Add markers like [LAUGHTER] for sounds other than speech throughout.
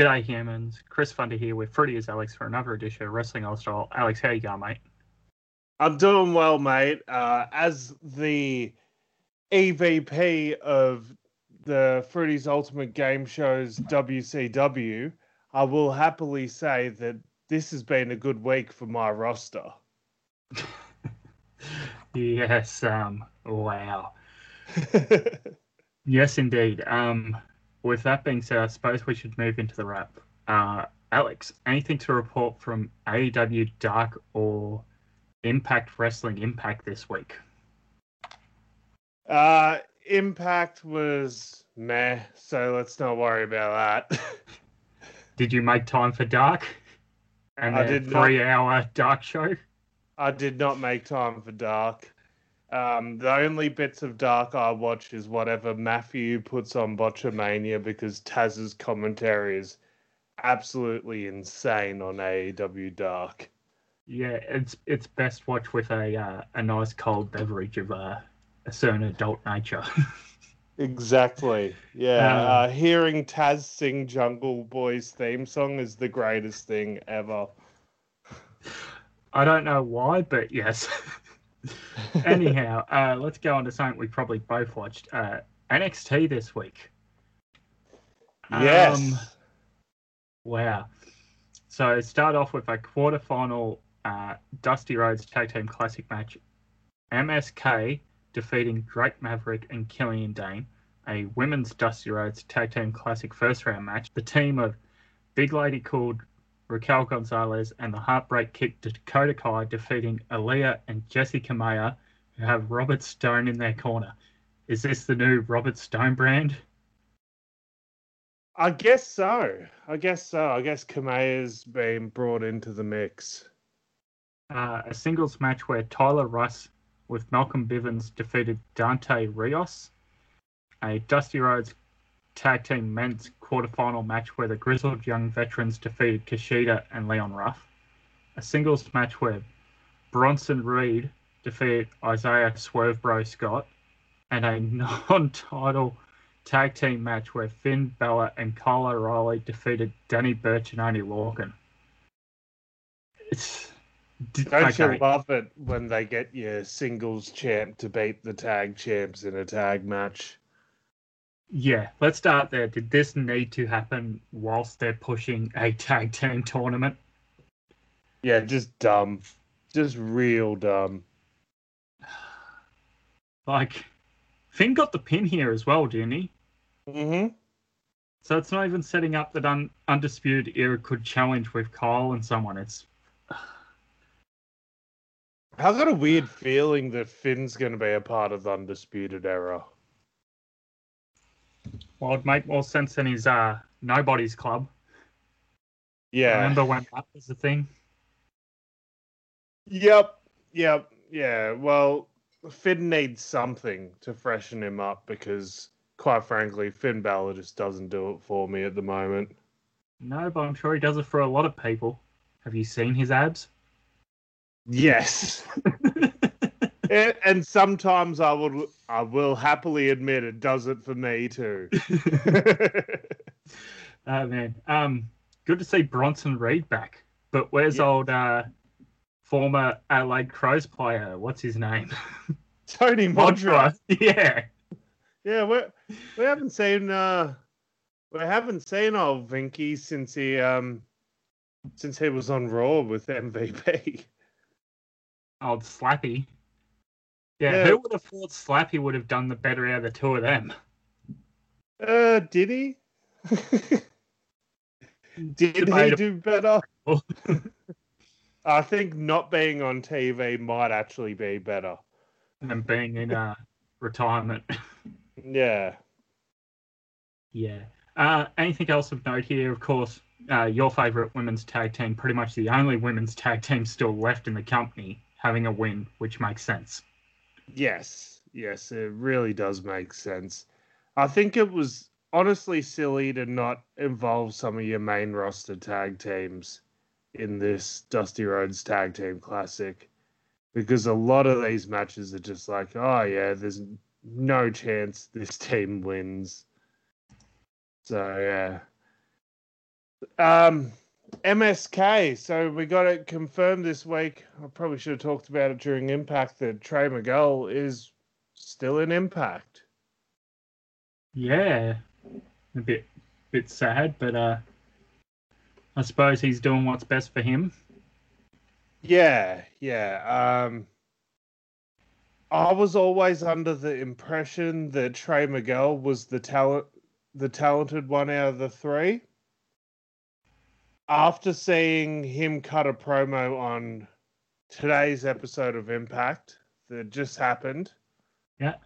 G'day humans, Chris Funder here with Fruity as Alex for another edition of Wrestling Aus Style. Alex, how you going, mate? I'm doing well, mate. Uh, as the EVP of the Fruity's Ultimate Game Shows WCW, I will happily say that this has been a good week for my roster. [LAUGHS] yes, um, wow. [LAUGHS] yes, indeed. Um, with that being said, I suppose we should move into the wrap. Uh, Alex, anything to report from AEW Dark or Impact Wrestling Impact this week? Uh, Impact was meh, so let's not worry about that. [LAUGHS] did you make time for Dark? And I did three-hour Dark show. I did not make time for Dark. Um, the only bits of Dark I watch is whatever Matthew puts on Botchamania because Taz's commentary is absolutely insane on AEW Dark. Yeah, it's it's best watched with a uh, a nice cold beverage of uh, a certain adult nature. [LAUGHS] exactly. Yeah. Um, uh, hearing Taz sing Jungle Boy's theme song is the greatest thing ever. I don't know why, but yes. [LAUGHS] [LAUGHS] Anyhow, uh, let's go on to something we probably both watched. Uh, NXT this week. Yes. Um, wow. So start off with a quarterfinal uh, Dusty Rhodes Tag Team Classic match. MSK defeating Drake Maverick and Killian Dain. A women's Dusty Rhodes Tag Team Classic first round match. The team of Big Lady called Raquel Gonzalez and the Heartbreak Kick to Dakota Kai defeating Aliyah and Jessi Kamea, who have Robert Stone in their corner. Is this the new Robert Stone brand? I guess so. I guess so. I guess Kamea's been brought into the mix. Uh, a singles match where Tyler Rust with Malcolm Bivens defeated Dante Rios. A Dusty Rhodes tag team men's quarterfinal match where the grizzled young veterans defeated Kushida and Leon Ruff. A singles match where Bronson Reed defeated Isaiah Swervebro Scott. And a [LAUGHS] non title tag team match where Finn Balor and Kyle O'Reilly defeated Danny Burch and Oney Lorcan. It's. Don't okay. you love it when they get your singles champ to beat the tag champs in a tag match? Yeah, let's start there. Did this need to happen whilst they're pushing a tag team tournament? Yeah, just dumb. Just real dumb. [SIGHS] Like, Finn got the pin here as well, didn't he? Mm-hmm. So it's not even setting up that un- Undisputed Era could challenge with Kyle and someone. It's. [SIGHS] I've got a weird feeling that Finn's going to be a part of the Undisputed Era. Well, it'd make more sense than his uh, Nobody's Club. Yeah. Remember when that was the thing? Yep. Yep. Yeah. Well, Finn needs something to freshen him up because, quite frankly, Finn Balor just doesn't do it for me at the moment. No, but I'm sure he does it for a lot of people. Have you seen his abs? Yes. [LAUGHS] and, sometimes I would I will happily admit it does it for me too. [LAUGHS] [LAUGHS] oh man. Um good to see Bronson Reed back. But where's yeah. old uh former Adelaide Crows player? What's his name? [LAUGHS] Tony Modra. yeah. Yeah, we we haven't seen uh we haven't seen old Vinky since he um since he was on Raw with MVP. Old Slappy. Yeah, yeah, who would have thought Slappy would have done the better out of the two of them? Uh, did he? [LAUGHS] did he do better? [LAUGHS] I think not being on TV might actually be better than being in uh, retirement. [LAUGHS] yeah. Yeah. Uh, anything else of note here? Of course, uh, your favourite women's tag team, pretty much the only women's tag team still left in the company, having a win, which makes sense. Yes, yes, it really does make sense. I think it was honestly silly to not involve some of your main roster tag teams in this Dusty Rhodes Tag Team Classic because a lot of these matches are just like, oh yeah, there's no chance this team wins. So yeah. Um, MSK. So we got it confirmed this week. I probably should have talked about it during Impact that Trey Miguel is still in Impact. Yeah, a bit bit sad, but uh, I suppose he's doing what's best for him. Yeah, yeah. Um, I was always under the impression that Trey Miguel was the talent, the talented one out of the three. After seeing him cut a promo on today's episode of Impact that just happened, Yeah.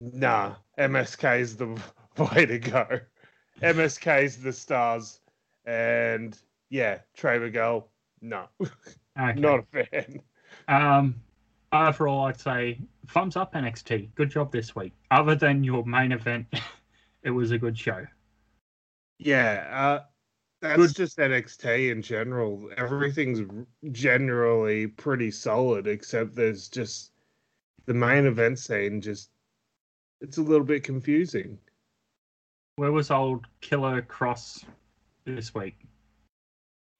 nah, MSK is the [LAUGHS] way to go. MSK is the stars, and yeah, Trey Miguel, no, Okay. not a fan. Um, overall, I'd say thumbs up NXT. Good job this week. Other than your main event, [LAUGHS] it was a good show. Yeah, uh, that's Good. just NXT in general. Everything's generally pretty solid, except there's just the main event scene. Just it's a little bit confusing. Where was old Killer Kross this week?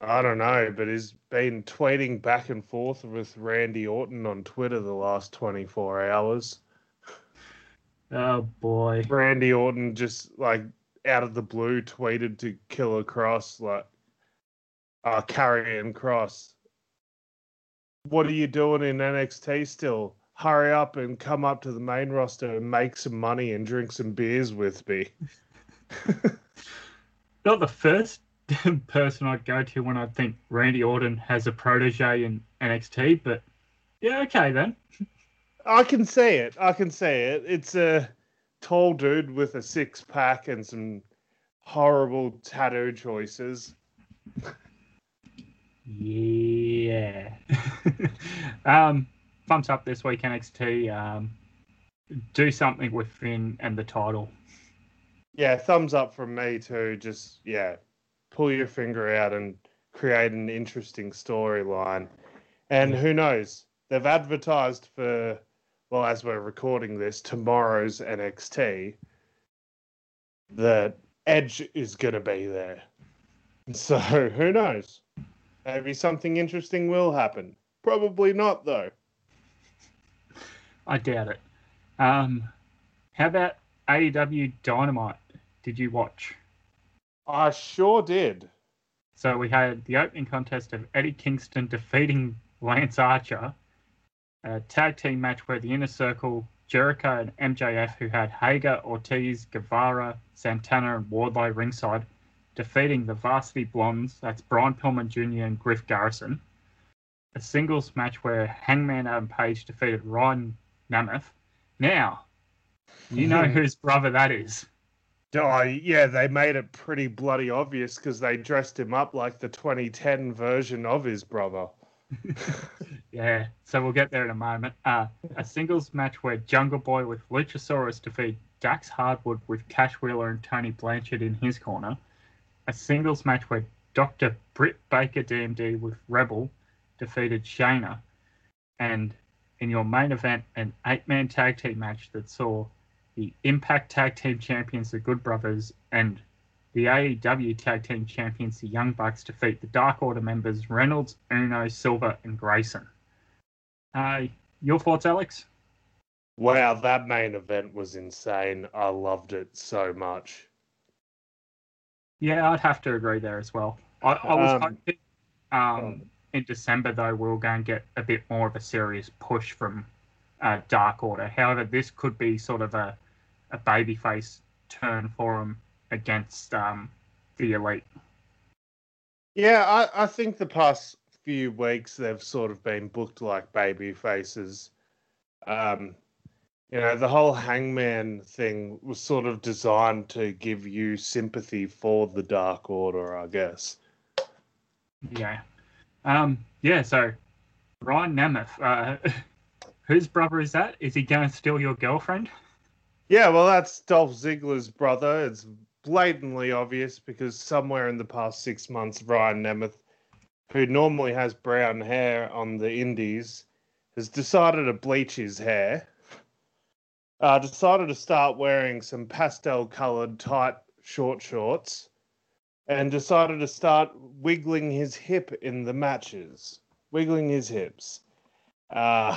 I don't know, but he's been tweeting back and forth with Randy Orton on Twitter the last 24 hours. Oh boy. Randy Orton just like out of the blue tweeted to Killer Kross like uh Karrion Kross. What are you doing in NXT still? Hurry up and come up to the main roster and make some money and drink some beers with me. [LAUGHS] Not the first [LAUGHS] person I'd go to when I think Randy Orton has a protege in NXT, but yeah, okay then. I can see it. I can see it. It's a tall dude with a six pack and some horrible tattoo choices. Yeah. [LAUGHS] um, thumbs up this week, NXT. Um, do something with Finn and the title. Yeah, thumbs up from me too. Just yeah, pull your finger out and create an interesting storyline. And who knows? They've advertised for well, as we're recording this, tomorrow's NXT that Edge is gonna be there. [LAUGHS] So who knows? Maybe something interesting will happen. Probably not though. I doubt it. Um, how about AEW Dynamite? Did you watch? I sure did. So we had the opening contest of Eddie Kingston defeating Lance Archer, a tag team match where the Inner Circle, Jericho and MJF, who had Hager, Ortiz, Guevara, Santana, and Wardlow ringside, defeating the Varsity Blondes, that's Brian Pillman Jr. and Griff Garrison. A singles match where Hangman Adam Page defeated Ryan Nemeth. Now, you know hmm. whose brother that is. Oh, yeah, they made it pretty bloody obvious because they dressed him up like the 2010 version of his brother. [LAUGHS] Yeah, so we'll get there in a moment. Uh, a singles match where Jungle Boy with Luchasaurus defeat Dax Harwood with Cash Wheeler and Tully Blanchard in his corner. A singles match where Dr. Britt Baker DMD with Rebel defeated Shayna. And in your main event, an eight man tag team match that saw the Impact Tag Team Champions, the Good Brothers, and the AEW Tag Team Champions, the Young Bucks, defeat the Dark Order members Reynolds, Uno, Silver, and Grayson. Uh, your thoughts, Alex? Wow, that main event was insane. I loved it so much. Yeah, I'd have to agree there as well. I, I was Um, hoping um, in December, though, we were going to get a bit more of a serious push from uh, Dark Order. However, this could be sort of a, a babyface turn for them against um, the Elite. Yeah, I, I think the past few weeks they've sort of been booked like baby faces. Um, you know, the whole hangman thing was sort of designed to give you sympathy for the Dark Order, I guess. Yeah. Um, yeah, so Ryan Nemeth, uh, [LAUGHS] whose brother is that? Is he going to steal your girlfriend? Yeah, well, that's Dolph Ziggler's brother. It's blatantly obvious because somewhere in the past six months, Ryan Nemeth, who normally has brown hair on the Indies, has decided to bleach his hair. Uh, decided to start wearing some pastel coloured tight short shorts. and decided to start wiggling his hip in the matches, wiggling his hips. Uh,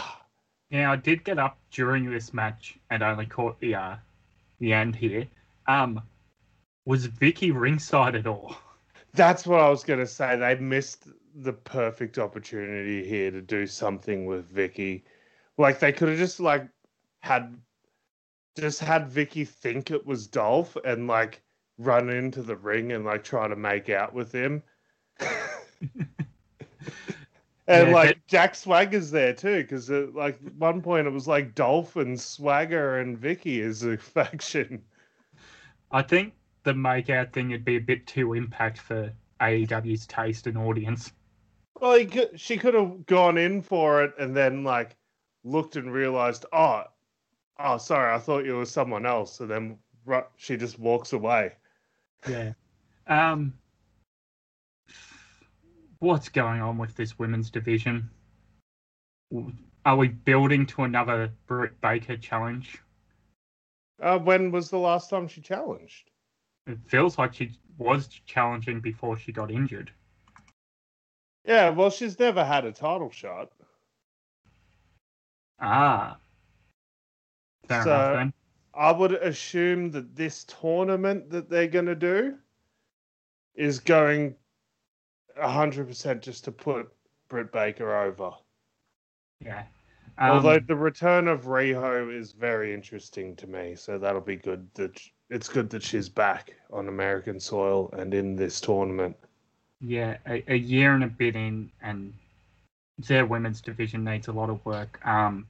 Now, I did get up during this match and only caught the uh, the end here. Um, was Vickie ringside at all? that's what I was going to say. They missed the perfect opportunity here to do something with Vickie. Like they could have just like had just had Vickie think it was Dolph and like run into the ring and like try to make out with him. [LAUGHS] And Yeah, like that- Jack Swagger's there too, because uh, like at one point it was like Dolph and Swagger and Vickie as a [LAUGHS] faction. I think the make out thing would be a bit too impact for AEW's taste and audience. Well, could, she could have gone in for it and then like looked and realized, oh, oh, sorry, I thought you were someone else, and then she just walks away. Yeah. Um, what's going on with this women's division? Are we building to another Britt Baker challenge? Uh, when was the last time she challenged? It feels like she was challenging before she got injured. Yeah, well, she's never had a title shot. Ah. Fair So- enough then. I would assume that this tournament that they're going to do is going 100% just to put Britt Baker over. Yeah. Although Um, the return of Riho is very interesting to me, so that'll be good. That it's good that she's back on American soil and in this tournament. yeah, a, a year and a bit in, and their women's division needs a lot of work. Um,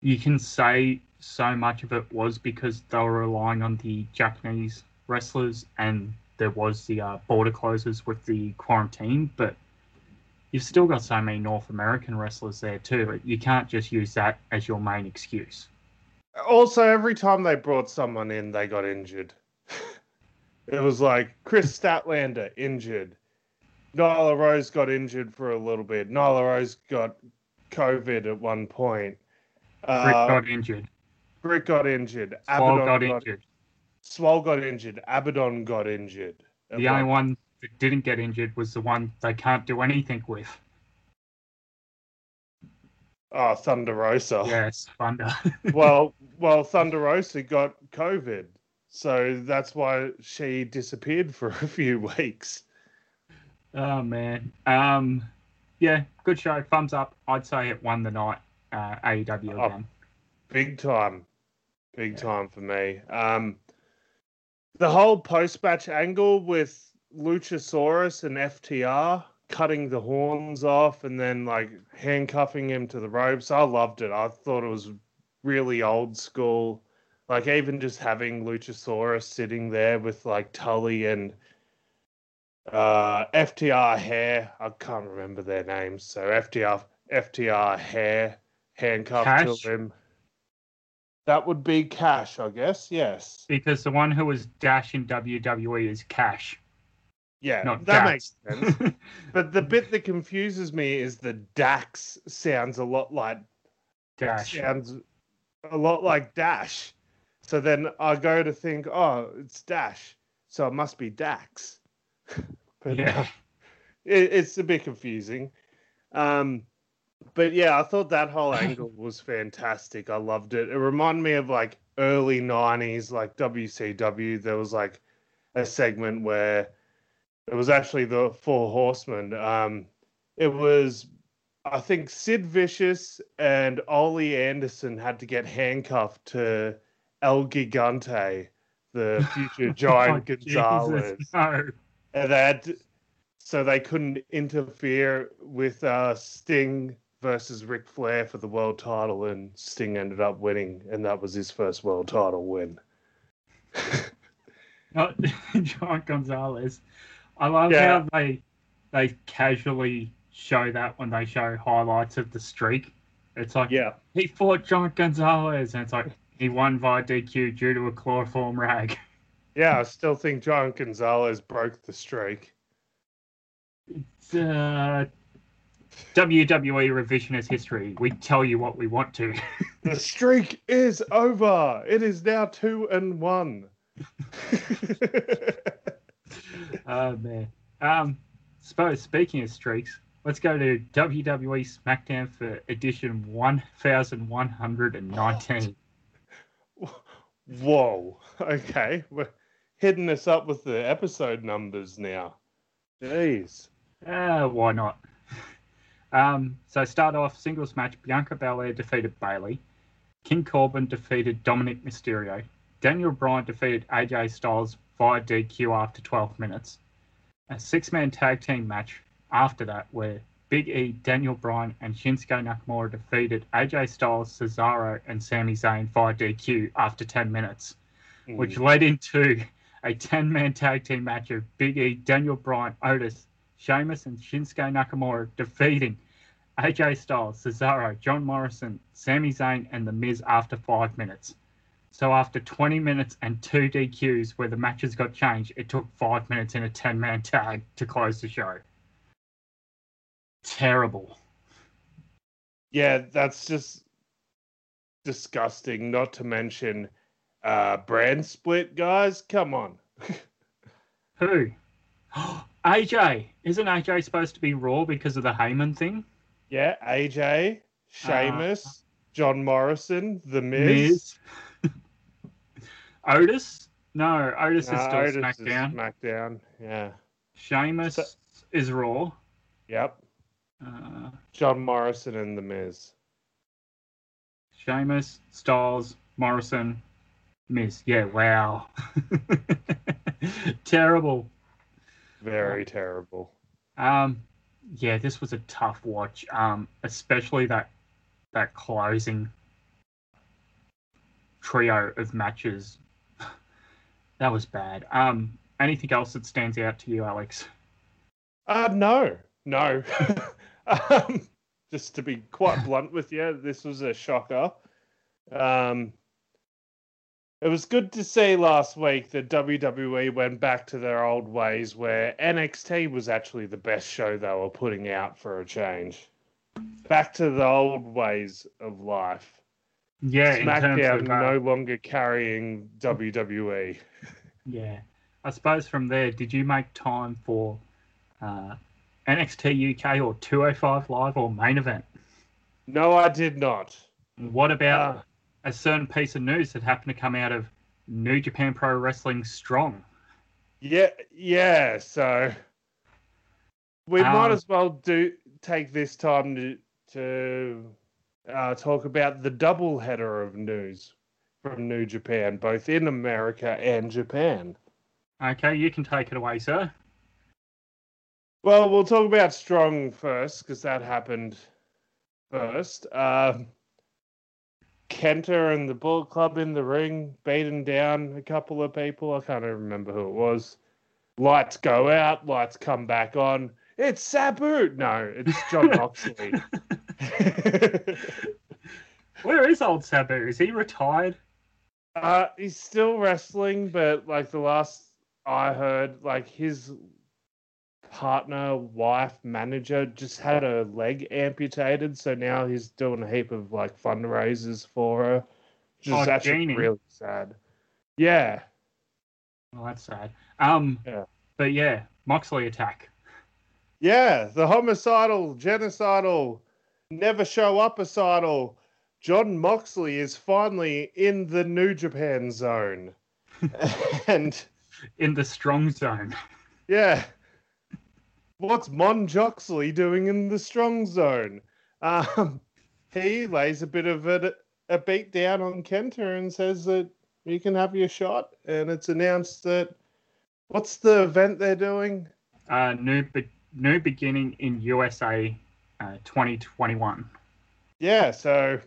you can say so much of it was because they were relying on the Japanese wrestlers, and there was the uh, border closures with the quarantine, but you've still got so many North American wrestlers there too. You can't just use that as your main excuse. Also, every time they brought someone in, they got injured. [LAUGHS] it was like Kris Statlander injured. Nyla Rose got injured for a little bit. Nyla Rose got COVID at one point. Uh, got injured. Britt got injured. Swole Abaddon got got, injured. Swole got injured. Abaddon got injured. The only one that didn't get injured was the one they can't do anything with. Oh, Thunder Rosa. Yes, Thunder. [LAUGHS] well, well, Thunder Rosa got COVID, so that's why she disappeared for a few [LAUGHS] weeks. oh man. Um, yeah, good show. Thumbs up. I'd say it won the night. Uh, AEW Oh. again. Big time, big time for me. Um, the whole post-match angle with Luchasaurus and FTR cutting the horns off and then like handcuffing him to the ropes. I loved it. I thought it was really old school. Like even just having Luchasaurus sitting there with like Tully and uh, FTR hair. I can't remember their names. So FTR FTR hair handcuffed Cash? to him. That would be Cash, I guess. Yes. Because the one who was Dash in WWE is Cash, Yeah, not that Dax. makes sense. [LAUGHS] But the bit that confuses me is the Dax sounds a lot like Dash. sounds a lot like Dash. So then I go to think, oh, it's Dash, so it must be Dax. [LAUGHS] but Yeah. no, it, it's a bit confusing. Um, but yeah, I thought that whole [LAUGHS] angle was fantastic. I loved it. It reminded me of like early '90s, like WCW. There was like a segment where it was actually the Four Horsemen. Um, it was, I think, Sid Vicious and Ole Anderson had to get handcuffed to El Gigante, the future [LAUGHS] giant Oh, Gonzalez Jesus, no. and that so they couldn't interfere with uh, Sting versus Ric Flair for the world title, and Sting ended up winning, and that was his first world title win. [LAUGHS] Not [LAUGHS] John Gonzalez. I love Yeah. how they they casually show that when they show highlights of the streak. It's like yeah, he fought John Gonzalez, and it's like he won via DQ due to a chloroform rag. yeah, I still think John Gonzalez broke the streak. It's, uh, WWE revisionist history. We tell you what we want to. [LAUGHS] The streak is over. It is now two and one. [LAUGHS] Oh man. Um, suppose speaking of streaks, let's go to WWE SmackDown for edition one thousand one hundred and nineteen. Whoa. [LAUGHS] Okay. We're hitting this up with the episode numbers now. Jeez. Uh, why not? Um, so start off singles match. Bianca Belair defeated Bayley. King Corbin defeated Dominik Mysterio. Daniel Bryan defeated AJ Styles via DQ after 12 minutes. A six-man tag team match after that, where Big E, Daniel Bryan, and Shinsuke Nakamura defeated AJ Styles, Cesaro, and Sami Zayn via DQ after 10 minutes, which Mm. led into a 10-man tag team match of Big E, Daniel Bryan, Otis, Sheamus, and Shinsuke Nakamura defeating AJ Styles, Cesaro, John Morrison, Sami Zayn, and The Miz after five minutes. So after 20 minutes and two DQs where the matches got changed, it took five minutes in a 10-man tag to close the show. Terrible. Yeah, that's just disgusting. Not to mention uh brand split, guys. Come on. [LAUGHS] Who? [GASPS] AJ. Isn't AJ supposed to be Raw because of the Heyman thing? Yeah, AJ, Sheamus, John Morrison, The Miz. Miz. Otis? No, Otis is still Otis is SmackDown. SmackDown. Yeah. Sheamus So- is Raw. Yep. Uh, John Morrison and The Miz. Sheamus, Styles, Morrison, Miz. Yeah, wow. [LAUGHS] Terrible. Very terrible. Um, yeah, this was a tough watch. Um, especially that that closing trio of matches. That was bad. Um, anything else that stands out to you, Alex? Uh no. No. [LAUGHS] um, just to be quite blunt with you, this was a shocker. Um it was good to see last week that WWE went back to their old ways where NXT was actually the best show they were putting out for a change. Back to the old ways of life. Yeah, SmackDown no longer carrying. WWE. Yeah. I suppose from there, did you make time for uh, NXT UK or 205 Live or main event? No, I did not. What about Uh, a certain piece of news that happened to come out of New Japan Pro Wrestling Strong? Yeah, yeah. So we Um, might as well do take this time to to uh, talk about the double header of news from New Japan, both in America and Japan. Okay, you can take it away, sir. Well, we'll talk about Strong first because that happened first. Um, Kenta and the Bullet Club in the ring, beating down a couple of people. I can't even remember who it was. Lights go out, lights come back on. It's Sabu. No, it's John [LAUGHS] Moxley. [LAUGHS] Where is old Sabu? Is he retired? uh, he's still wrestling, but like the last I heard, like his partner, wife, manager just had her leg amputated, so now he's doing a heap of like fundraisers for her, which is Oh, actually Jeannie. really sad. Yeah, Well, that's sad. Um, Yeah. but yeah, Moxley attack. Yeah, the homicidal, genocidal, never show up acidal. John Moxley is finally in the New Japan zone, [LAUGHS] and. in the strong zone. Yeah. What's Mon Joxley doing in the strong zone? Um, he lays a bit of a, a beat down on Kenta and says that you can have your shot. And it's announced that what's the event they're doing? Uh, new be- new beginning in USA, uh, 2021. Yeah, so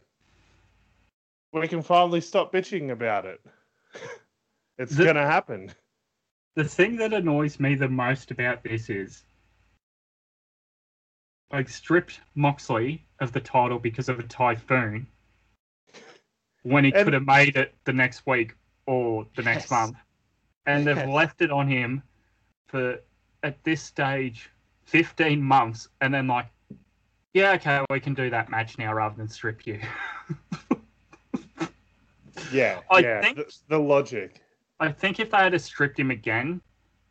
we can finally stop bitching about it. [LAUGHS] it's going to happen. The thing that annoys me the most about this is, like, stripped Moxley of the title because of a typhoon when he And- could have made it the next week or the next Yes. month, and they've left it on him for at this stage 15 months, and then like, yeah, okay, we can do that match now rather than strip you. [LAUGHS] Yeah, I yeah. think- The, the logic. I think if they had stripped him again,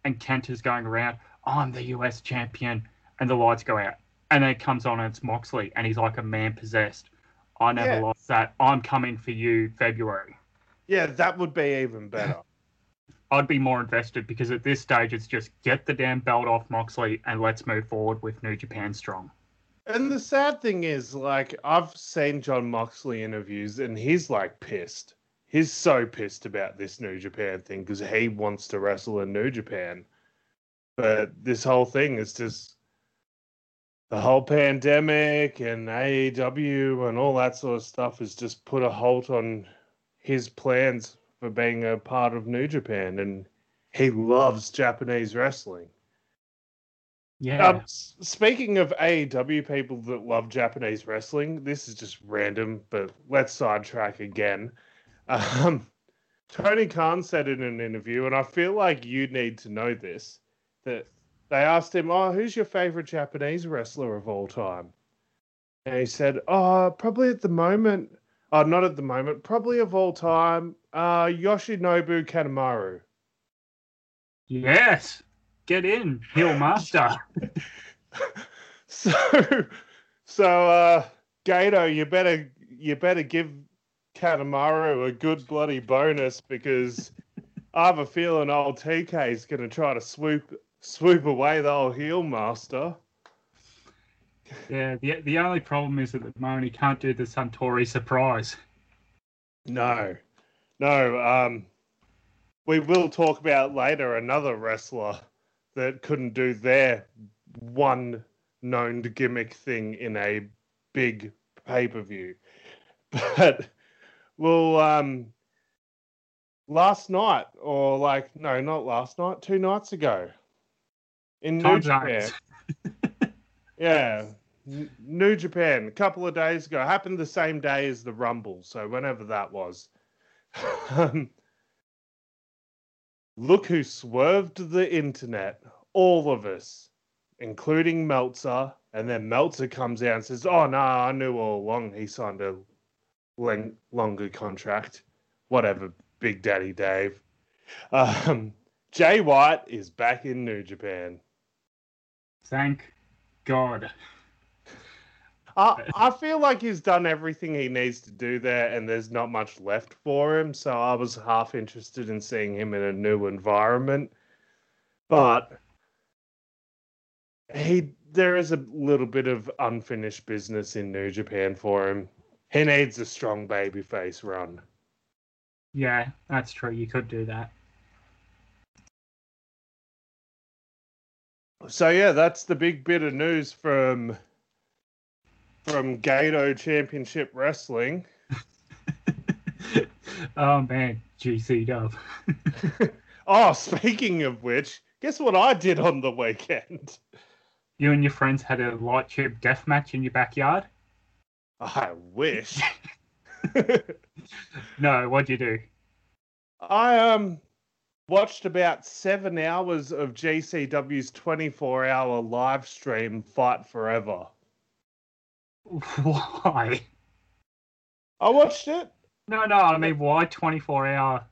and Kent is going around, I'm the US champion, and the lights go out. And then it comes on and it's Moxley, and he's like a man possessed. I never Yeah. lost that. I'm coming for you, February. Yeah, that would be even better. I'd be more invested because at this stage it's just get the damn belt off Moxley and let's move forward with New Japan Strong. And the sad thing is, like, I've seen John Moxley interviews and he's like pissed. He's so pissed about this New Japan thing because he wants to wrestle in New Japan. But this whole thing is just the whole pandemic and AEW and all that sort of stuff has just put a halt on his plans for being a part of New Japan. And he loves Japanese wrestling. Yeah. Um, speaking of AEW people that love Japanese wrestling, this is just random, but let's sidetrack again. [LAUGHS] Um, Tony Khan said in an interview, and I feel like you need to know this, that they asked him, "Oh, who's your favorite Japanese wrestler of all time?" And he said, "Oh, probably at the moment, oh, not at the moment, probably of all time, uh, Yoshinobu Kanemaru." yes. Get in, heel master. [LAUGHS] so so uh Gedo, you better you better give Kanemaru a good bloody bonus because I have a feeling old TK is gonna try to swoop swoop away the old heel master. yeah. The the only problem is that at the moment he can't do the Suntory surprise. No. No, um we will talk about later another wrestler that couldn't do their one known gimmick thing in a big pay per view. [LAUGHS] But well, um, last night, or like, no, not last night, two nights ago, in New Japan, [LAUGHS] yeah, New Japan, a couple of days ago, happened the same day as the Rumble, so whenever that was. Um, look who swerved the internet, all of us, including Meltzer. And then Meltzer comes out and says, "Oh no, I knew all along he signed a longer contract. Whatever, Big Daddy Dave." Um, Jay White is back in New Japan. Thank God. I, [LAUGHS] I feel like he's done everything he needs to do there, and there's not much left for him. So I was half interested in seeing him in a new environment, but he there is a little bit of unfinished business in New Japan for him. He needs a strong babyface run. Yeah, that's true. You could do that. So yeah, that's the big bit of news from from Gedo Championship Wrestling. [LAUGHS] oh man, GC Dub. [LAUGHS] Oh, speaking of which, guess what I did on the weekend? you and your friends had a light tube death match in your backyard? I wish. [LAUGHS] No, what'd you do? I um watched about seven hours of GCW's 24 hour live stream Fight Forever. [LAUGHS] Why? I watched it. No, no, I mean, why 24 hour?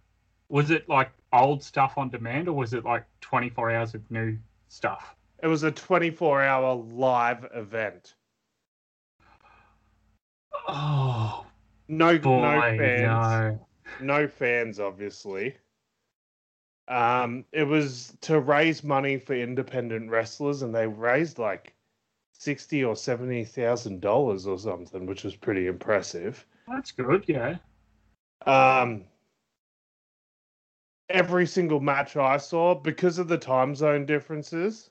Was it like old stuff on demand or was it like 24 hours of new stuff? It was a 24 hour live event. Oh, No, boy, no fans. no. no fans, obviously. Um, it was to raise money for independent wrestlers, and they raised like sixty or seventy thousand dollars or something, which was pretty impressive. That's good, yeah. Um, every single match I saw, because of the time zone differences,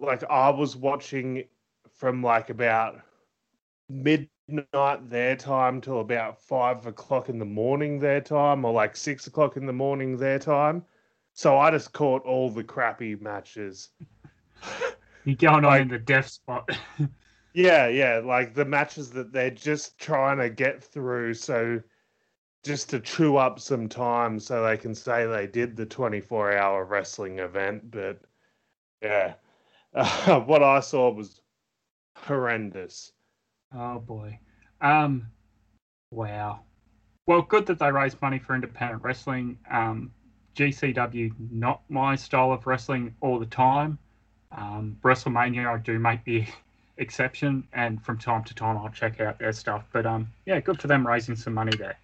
like I was watching from like about midnight their time till about five o'clock in the morning their time, or like six o'clock in the morning their time. So I just caught all the crappy matches. [LAUGHS] You're going on in the death spot. [LAUGHS] Yeah, yeah, like the matches that they're just trying to get through, so just to chew up some time so they can say they did the 24 hour wrestling event. But yeah, uh, [LAUGHS] what I saw was horrendous. oh boy. Um, wow. Well, good that they raised money for independent wrestling. Um, GCW not my style of wrestling all the time. Um, WrestleMania I do make the [LAUGHS] exception, and from time to time I'll check out their stuff. But um, yeah, good for them raising some money there.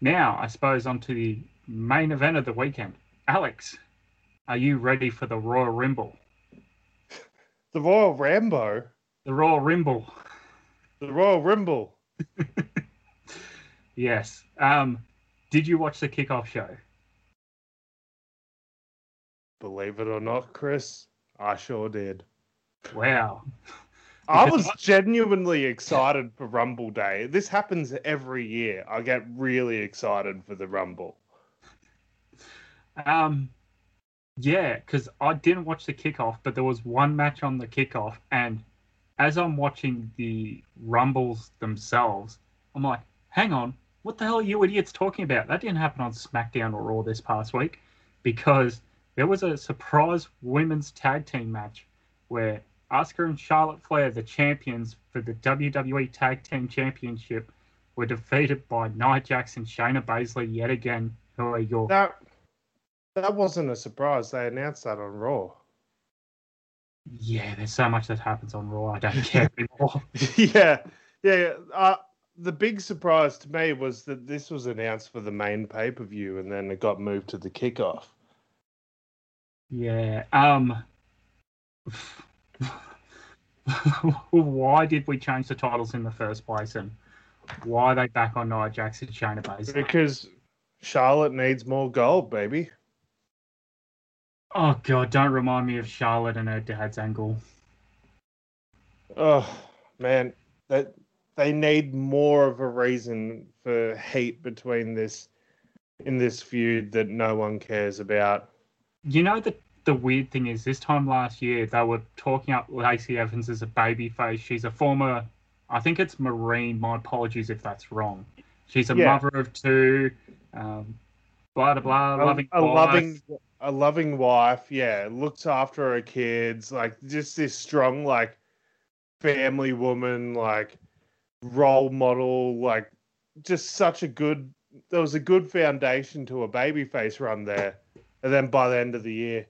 Now I suppose on to the main event of the weekend. Alex, are you ready for the Royal Rumble? [LAUGHS] The Royal Rambo. The Royal Rumble. The Royal Rumble. [LAUGHS] yes. Um, did you watch the kickoff show? Believe it or not, Chris, I sure did. Wow. [LAUGHS] I [LAUGHS] was genuinely excited for Rumble Day. This happens every year. I get really excited for the Rumble. Um, yeah, because I didn't watch the kickoff, but there was one match on the kickoff, and as I'm watching the Rumbles themselves, I'm like, hang on, what the hell are you idiots talking about? That didn't happen on SmackDown or Raw this past week, because there was a surprise women's tag team match where Asuka and Charlotte Flair, the champions for the WWE Tag Team Championship, were defeated by Nia Jax and Shayna Baszler yet again, who are your. That, that wasn't a surprise. They announced that on Raw. Yeah, there's so much that happens on Raw. I don't care [LAUGHS] anymore. yeah, yeah. Uh, the big surprise to me was that this was announced for the main pay per view, and then it got moved to the kickoff. Yeah. Um. [LAUGHS] why did we change the titles in the first place, and why are they back on Nia Jax and Shayna Baszler? Because Charlotte needs more gold, baby. Oh god, don't remind me of Charlotte and her dad's angle. Oh man, that they need more of a reason for hate between this in this feud that no one cares about. You know the the weird thing is this time last year they were talking up Lacey Evans as a babyface. She's a former I think it's Marine. My apologies if that's wrong. She's a yeah. mother of two. Um, blah blah blah. A, loving a loving a loving wife. Yeah, looks after her kids. Like just this strong like family woman. Like role model. Like just such a good. There was a good foundation to a babyface run there, and then by the end of the year,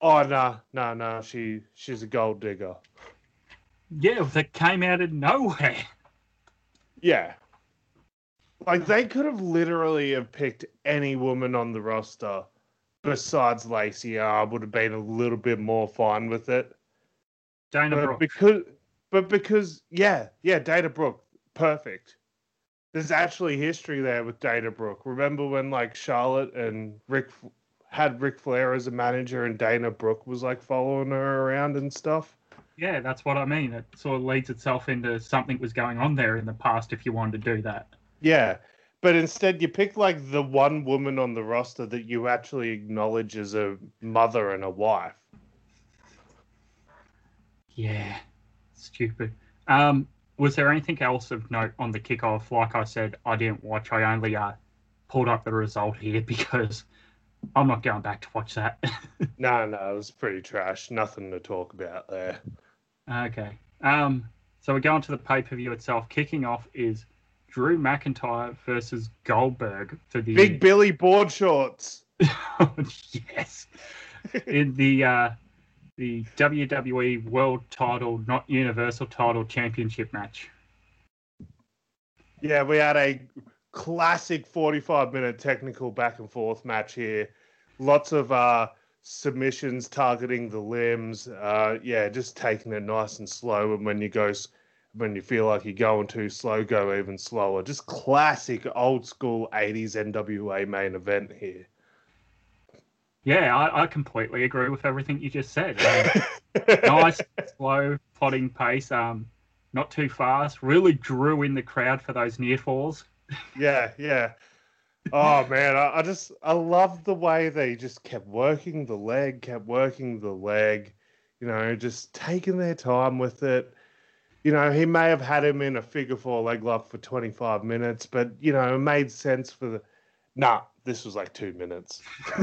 oh no, no, no, she she's a gold digger. Yeah, that came out of nowhere. Yeah, like they could have literally have picked any woman on the roster besides Lacey. I would have been a little bit more fine with it. Dana but Brooke. because but because yeah, yeah, Dana Brooke, perfect. There's actually history there with Dana Brooke. Remember when like Charlotte and Rick had Ric Flair as a manager and Dana Brooke was like following her around and stuff? Yeah, that's what I mean. It sort of leads itself into something was going on there in the past if you wanted to do that. Yeah. But instead, you pick like the one woman on the roster that you actually acknowledge as a mother and a wife. Yeah, stupid. Um, was there anything else of note on the kickoff? Like I said, I didn't watch. I only uh, pulled up the result here [LAUGHS] because I'm not going back to watch that. [LAUGHS] no, no, it was pretty trash. Nothing to talk about there. Okay. Um, so we're going to the pay per view itself. Kicking off is Drew McIntyre versus Goldberg for the Big Billy board shorts. [LAUGHS] yes. In the uh, the WWE World Title, not Universal Title Championship match. Yeah, we had a classic 45 minute technical back and forth match here. Lots of uh, submissions targeting the limbs. Uh, yeah, just taking it nice and slow. And when you go, when you feel like you're going too slow, go even slower. Just classic old school 80s NWA main event here. Yeah, I, I completely agree with everything you just said. Um, [LAUGHS] nice, slow, plodding pace. Um, not too fast. Really drew in the crowd for those near falls yeah, yeah. Oh man, I, I just I love the way they just kept working the leg, kept working the leg, you know, just taking their time with it. You know, he may have had him in a figure four leg lock for 25 minutes, but you know, it made sense for the nah, this was like two minutes. [LAUGHS]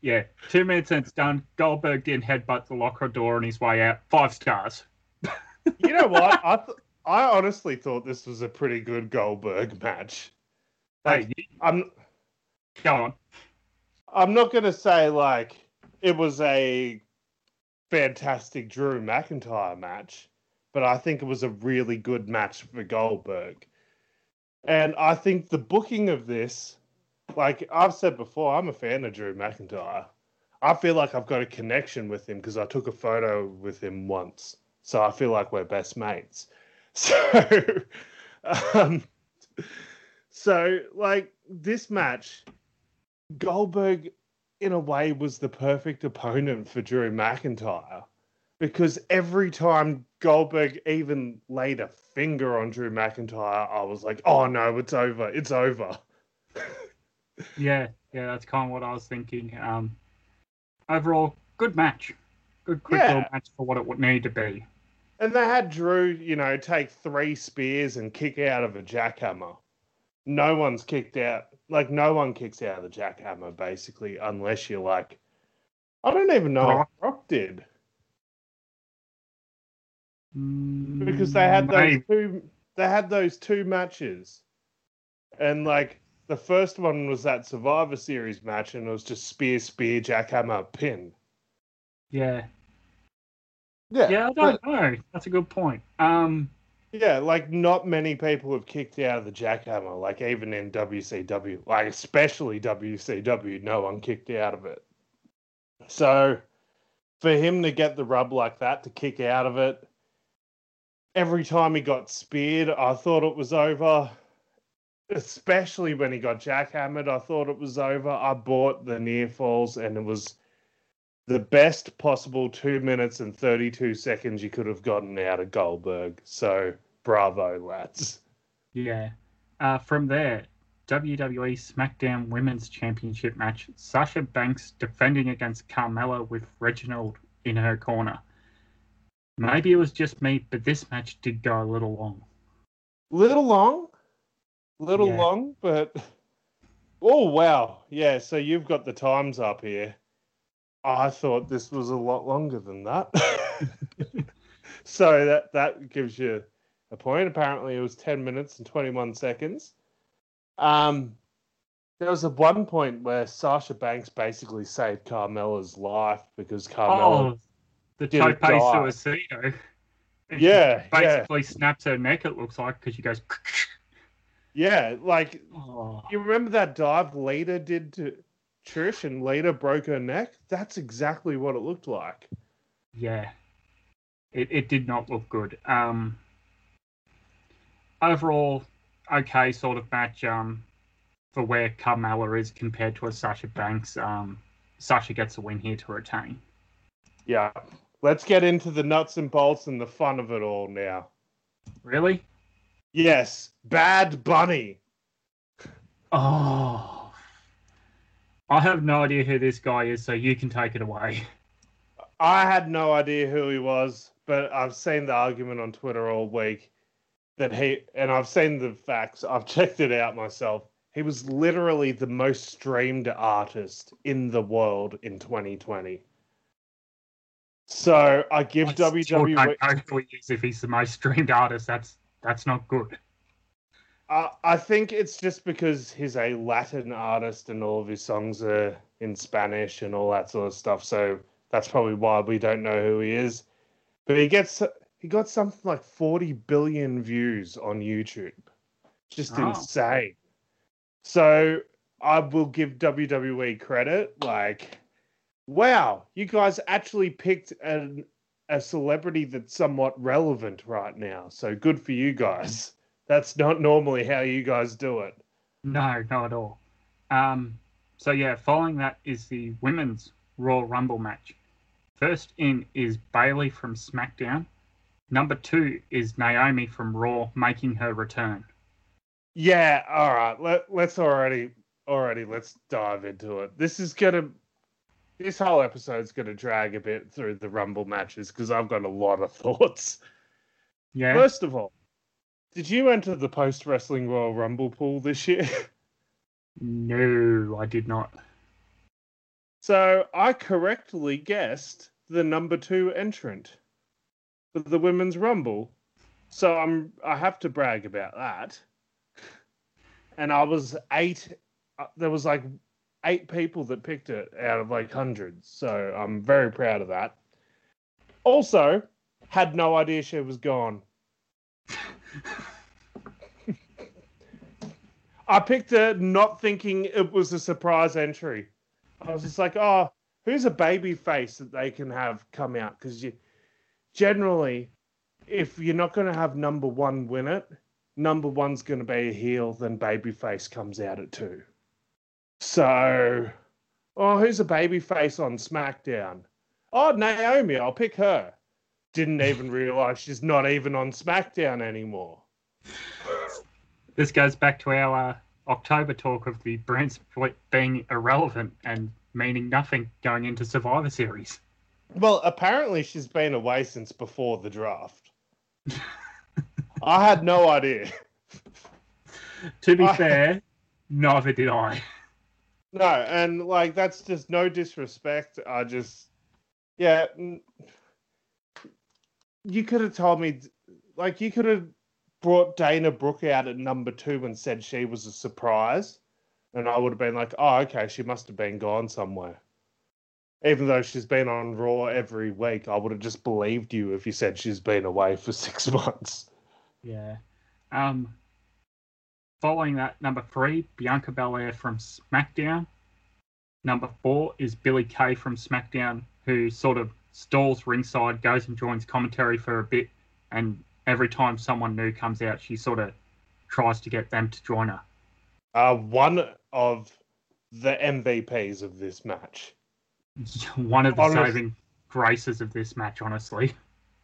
yeah, two minutes and it's done. Goldberg didn't headbutt the locker door on his way out. Five stars. you know what? I th- I honestly thought this was a pretty good Goldberg match. Like, Hey, you- I'm go on. I'm not gonna say like it was a fantastic Drew McIntyre match, but I think it was a really good match for Goldberg. And I think the booking of this, like I've said before, I'm a fan of Drew McIntyre. I feel like I've got a connection with him because I took a photo with him once. So I feel like we're best mates. [LAUGHS] So, um, so like this match, Goldberg, in a way, was the perfect opponent for Drew McIntyre because every time Goldberg even laid a finger on Drew McIntyre, I was like, oh no, it's over. It's over. Yeah, yeah, that's kind of what I was thinking. Um, overall, good match. Good, quick Yeah. little match for what it would need to be. And they had Drew, you know, take three spears and kick out of a jackhammer. No one's kicked out. Like, no one kicks out of the jackhammer, basically, unless you're like, I don't even know Brock. Brock did. Mm, because they had those maybe. two they had those two matches and like the first one was that survivor series match and it was just spear spear jackhammer pin Yeah, yeah yeah, I don't know. That's a good point. Um, yeah like not many people have kicked out of the jackhammer like even in wcw like especially wcw no one kicked out of it so for him to get the rub like that to kick out of it every time he got speared i thought it was over especially when he got jackhammered i thought it was over i bought the near falls and it was the best possible two minutes and 32 seconds you could have gotten out of goldberg so bravo lads yeah. Uh, from there, WWE SmackDown Women's Championship match. Sasha Banks defending against Carmella with Reginald in her corner. Maybe it was just me, but this match did go a little long. little long? Little Yeah. long but oh wow. Yeah so you've got the times up here. I thought this was a lot longer than that. [LAUGHS] So that that gives you a point. Apparently it was 10 minutes and 21 seconds. Um there was a one point where Sasha Banks basically saved Carmella's life because Carmella Oh, the did a tope dive. suicido. Yeah, yeah. Basically snaps her neck, it looks like, because she goes. [LAUGHS] yeah like Oh, You remember that dive Lita did to Trish and Lita broke her neck? That's exactly what it looked like. yeah. It, it did not look good. Um, overall, okay sort of match um, for where Carmella is compared to a Sasha Banks. Um, Sasha gets a win here to retain. Yeah. Let's get into the nuts and bolts and the fun of it all now. Really? Yes, Bad Bunny. Oh. I have no idea who this guy is, so you can take it away. I had no idea who he was, but I've seen the argument on Twitter all week that he, and I've seen the facts, I've [LAUGHS] checked it out myself. He was literally the most streamed artist in the world in 2020. So I give I WWE. who if he's the most streamed artist. That's that's not good. I I think it's just because he's a Latin artist and all of his songs are in Spanish and all that sort of stuff. So that's probably why we don't know who he is. But he gets he got something like 40 billion views on YouTube. Just Oh. insane. So I will give WWE credit. Like, wow, you guys actually picked an, a celebrity that's somewhat relevant right now. So good for you guys. That's not normally how you guys do it. No, not at all. Um, so yeah, following that is the women's Royal Rumble match. First in is Bayley from SmackDown. Number two is Naomi from Raw making her return. Yeah, all right. Let let's already already let's dive into it. This is gonna this whole episode's gonna drag a bit through the Rumble matches because I've got a lot of [LAUGHS] thoughts. Yeah. First of all, did you enter the post wrestling Royal Rumble pool this year? [LAUGHS] No, I did not. So I correctly guessed the number two entrant for the women's rumble. So I'm I have to brag about that. [LAUGHS] and I was eight. uh, There was like eight people that picked it out of like hundreds, so I'm very proud of that. Also, had no idea she was gone. I picked it not thinking it was a surprise entry. I was just like, oh, who's a baby face that they can have come out? Because you generally, if you're not going to have number one win it, number one's going to be a heel, then baby face comes out at two. So, oh, who's a babyface on SmackDown? Oh, Naomi, I'll pick her. Didn't even realize she's not even on SmackDown anymore. This goes back to our uh, October talk of the brand split being irrelevant and meaning nothing going into Survivor Series. Well, apparently she's been away since before the draft. [LAUGHS] I had no idea. To be I- fair, neither did I. No, and like that's just no disrespect. I just, yeah, you could have told me, like, you could have brought Dana Brooke out at number two and said she was a surprise, and I would have been like, oh, okay, she must have been gone somewhere. Even though she's been on Raw every week, I would have just believed you if you said she's been away for [LAUGHS] six months. Yeah. Um. Following that, number three, Bianca Belair from SmackDown. Number four is Billie Kay from SmackDown, who sort of stalls ringside, goes and joins commentary for a bit, and every time someone new comes out, she sort of tries to get them to join her. Uh, one of the MVPs of this match. [LAUGHS] One of the Honest- saving graces of this match, honestly.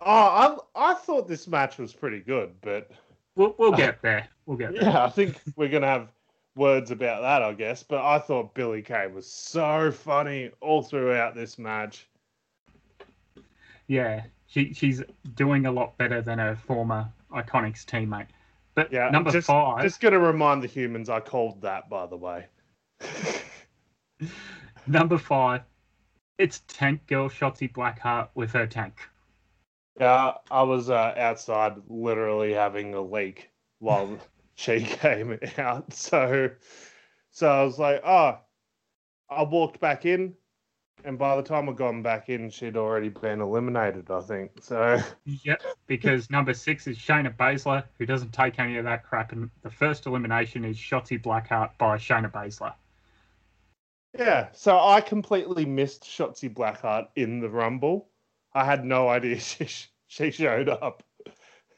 Oh, I I thought this match was pretty good, but We'll, we'll get [LAUGHS] there. We'll get there. yeah, I think we're gonna have words about that, I guess. But I thought Billie Kay was so funny all throughout this match. Yeah, she she's doing a lot better than her former Iconics teammate. But Yeah, number just, five, Just gonna remind the humans I called that, by the way. [LAUGHS] number five, it's Tank Girl Shotzi Blackheart with her tank. Yeah, I was uh, outside literally having a leak while [LAUGHS] she came out. [LAUGHS] So, so I was like, oh, I walked back in, and by the time I'd gone back in, she'd already been eliminated. I think so. [LAUGHS] Yep, because number six is Shayna Baszler, who doesn't take any of that crap, and the first elimination is Shotzi Blackheart by Shayna Baszler. Yeah, so I completely missed Shotzi Blackheart in the Rumble. I had no idea [LAUGHS] she she showed up.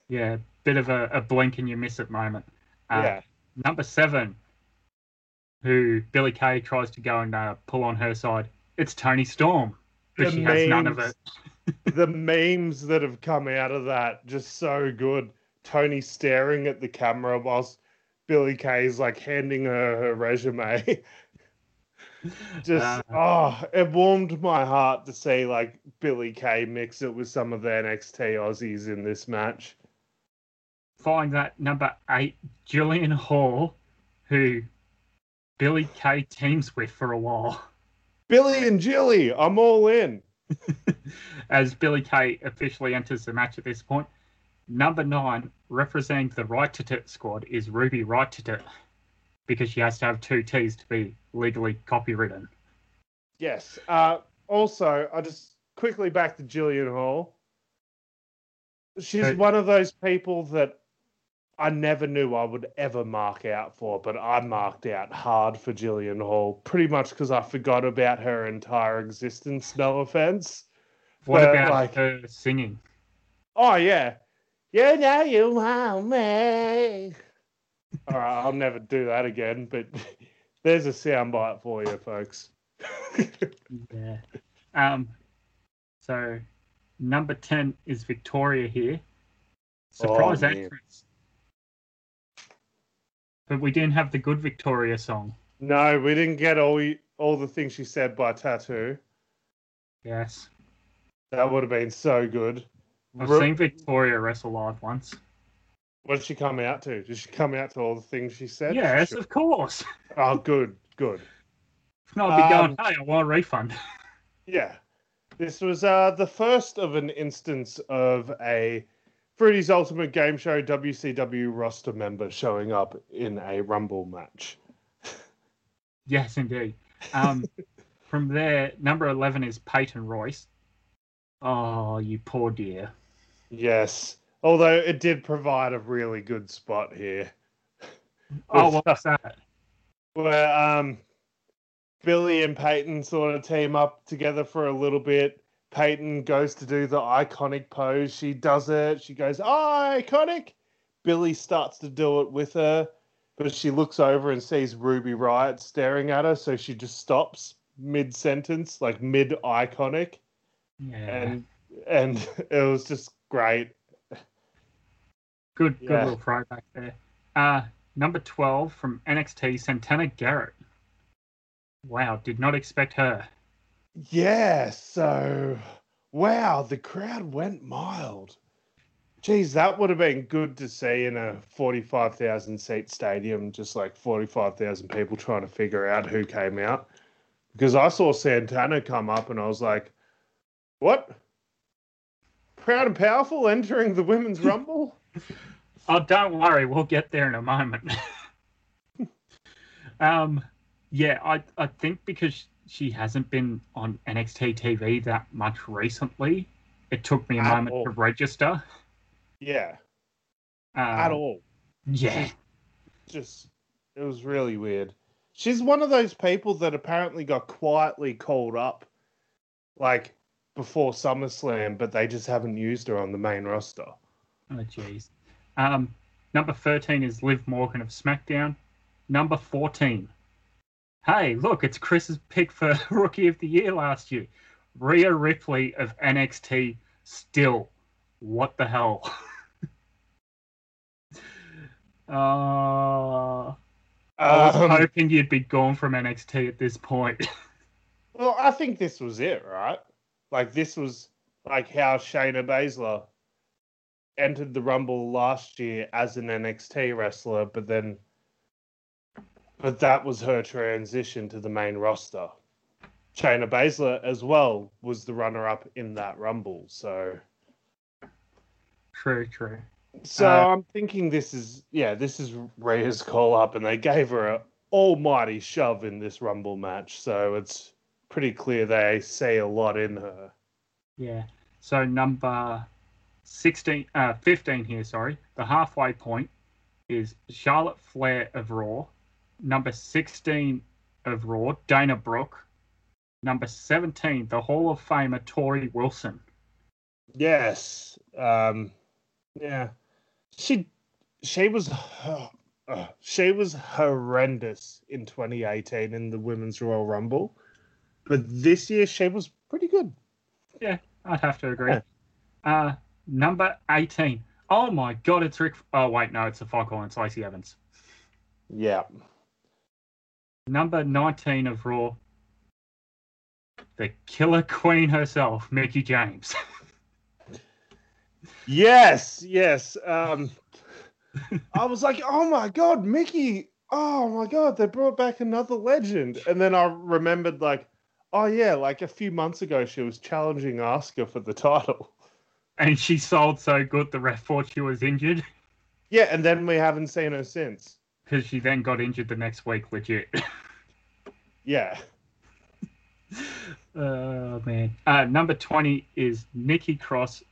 Yeah, bit of a, a blink and you miss it moment. Uh, yeah, Number seven, who Billie Kay tries to go and uh, pull on her side, it's Toni Storm, but The she has none of it. [LAUGHS] the memes that have come out of that just so good. Tony staring at the camera whilst Billie Kay's like handing her her resume. [LAUGHS] just Uh. oh, it warmed my heart to see like Billie Kay mix it with some of the NXT Aussies in this match. Following that, number eight, Jillian Hall, who Billie Kay teams with for a while. Billy and Jilly, I'm all in. [LAUGHS] As Billie Kay officially enters the match at this point. Number nine, representing the Right to Tit squad, is Ruby Right to Tit, because she has to have two T's to be legally copywritten. Yes. Uh, also, I just quickly back to Jillian Hall. She's one of those people that I never knew I would ever mark out for, but I marked out hard for Jillian Hall, pretty much because I forgot about her entire existence. No offense. What But, about like- her singing? Oh yeah, you know you want me. All right, I'll never do that again. But [LAUGHS] there's a soundbite for you, folks. [LAUGHS] Yeah. Um. So, number ten is Victoria here. Surprise Oh, entrance. But we didn't have the good Victoria song. No, we didn't get all all the things she said by tattoo. Yes. That would have been so good. I've Ru- seen Victoria wrestle live once. What did she come out to? Did she come out to all the things she said? yes, of course. Oh, good, good. If not, I'd be Um, going, hey, I want a refund. [LAUGHS] Yeah. This was uh, the first of an instance of a Fruity's Ultimate Game Show WCW roster member showing up in a Rumble match. [LAUGHS] Yes, indeed. Um, [LAUGHS] from there, number 11 is Peyton Royce. Oh, you poor dear. Yes. Although it did provide a really good spot here. [LAUGHS] Oh, what's that? [LAUGHS] Where um Billie and Peyton sort of team up together for a little bit. Peyton goes to do the iconic pose. She does it. She goes, oh, iconic. Billie starts to do it with her, but she looks over and sees Ruby Riott staring at her, so she just stops mid sentence, like mid iconic. Yeah. And and [LAUGHS] it was just great. Good, good little throwback there. Uh, number 12 from NXT, Santana Garrett. Wow, did not expect her. Yeah, so wow, the crowd went mild. Geez, that would have been good to see in a 45,000 seat stadium, just like 45,000 people trying to figure out who came out. Because I saw Santana come up and I was like, what? Proud and powerful entering the women's [LAUGHS] rumble? Oh, don't worry, we'll get there in a moment. [LAUGHS] um, yeah, I I think because she hasn't been on NXT TV that much recently, it took me a At moment all. to register. Yeah, Um, at all. Yeah, just it was really weird. She's one of those people that apparently got quietly called up like before SummerSlam, but they just haven't used her on the main roster. Oh, jeez. Um, number 13 is Liv Morgan of SmackDown. Number 14. Hey, look, it's Chris's pick for [LAUGHS] Rookie of the Year last year. Rhea Ripley of NXT still. What the hell? [LAUGHS] uh, I was Um, hoping you'd be gone from NXT at this point. [LAUGHS] well, I think this was it, right? Like this was like how Shayna Baszler entered the Rumble last year as an NXT wrestler, but then but that was her transition to the main roster. Shayna Baszler as well was the runner up in that Rumble, so true, true. so Uh, I'm thinking this is yeah, this is Rhea's call up and they gave her a almighty shove in this Rumble match, so it's pretty clear they see a lot in her. Yeah. So number 16, uh, 15 here, sorry. The halfway point is Charlotte Flair of Raw. Number 16 of Raw, Dana Brooke. Number 17, the Hall of Famer Torrie Wilson. Yes. Um yeah. She she was uh, [SIGHS] she was horrendous in 2018 in the Women's Royal Rumble. But this year she was pretty good. Yeah, I'd have to agree. Yeah. Uh, number 18. Oh my God, it's Rick. Oh, wait, no, it's the Foghorn. It's Lacey Evans. Yeah. Number 19 of Raw, the Killer Queen herself, Mickie James. [LAUGHS] Yes, yes. Um, I was like, oh my god, Mickey! Oh my god, they brought back another legend. And then I remembered, like, oh yeah, like a few months ago, she was challenging Asuka for the title. And she sold so good the ref thought she was injured Yeah, and then we haven't seen her since. because she then got injured the next week, legit. Yeah. [LAUGHS] oh man. Uh, number twenty is Nikki Cross,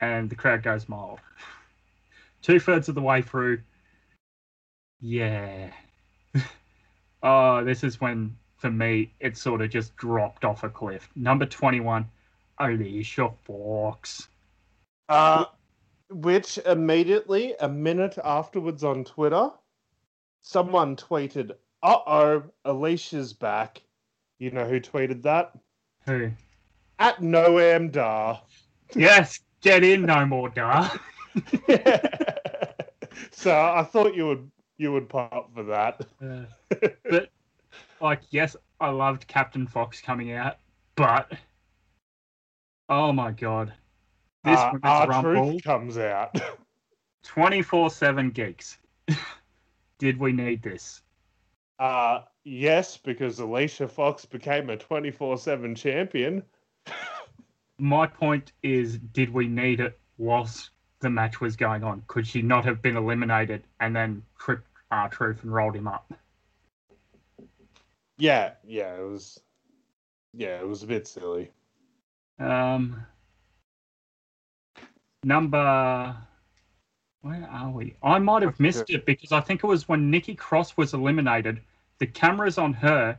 and the crowd goes mild. Two thirds of the way through. Yeah. [LAUGHS] oh, this is when for me it sort of just dropped off a cliff. Number twenty-one, Alicia Fox. Uh, which immediately, a minute afterwards on Twitter, someone tweeted, uh oh, Alicia's back. You know who tweeted that? Who? At Noam Dar. Yes, get in, no more dar. yeah. [LAUGHS] [LAUGHS] so I thought you would you would pop for that. But like, yes, I loved Captain Fox coming out, but oh my god, this Uh, our rumble, truth comes out. [LAUGHS] twenty four seven geeks. [LAUGHS] Did we need this? Uh yes, because Alicia Fox became a twenty four seven champion. [LAUGHS] My point is, did we need it whilst the match was going on. Could she not have been eliminated and then tripped R Truth and rolled him up? Yeah, yeah, it was. Yeah, it was a bit silly. Um, number. Where are we? I might have missed it because I think it was when Nikki Cross was eliminated. The camera's on her,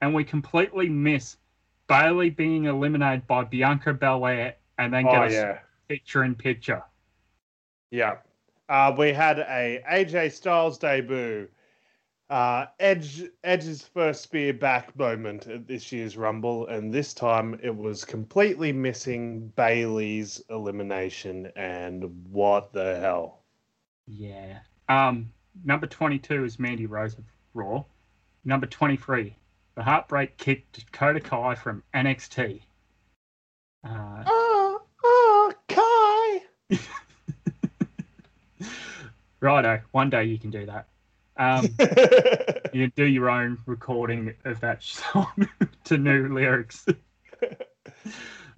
and we completely miss Bayley being eliminated by Bianca Belair and then get Oh a yeah, picture in picture. yeah. Uh, we had a AJ Styles debut. Uh, Edge Edge's first spear back moment at this year's Rumble, and this time it was completely missing Bayley's elimination. And what the hell? Yeah. Um, number 22 is Mandy Rose of Raw. Number 23, the Heartbreak Kick Dakota Kai from NXT. Uh, Oh, oh, Kai. [LAUGHS] righto, one day you can do that. Um, [LAUGHS] you do your own recording of that song [LAUGHS] to new lyrics. [LAUGHS]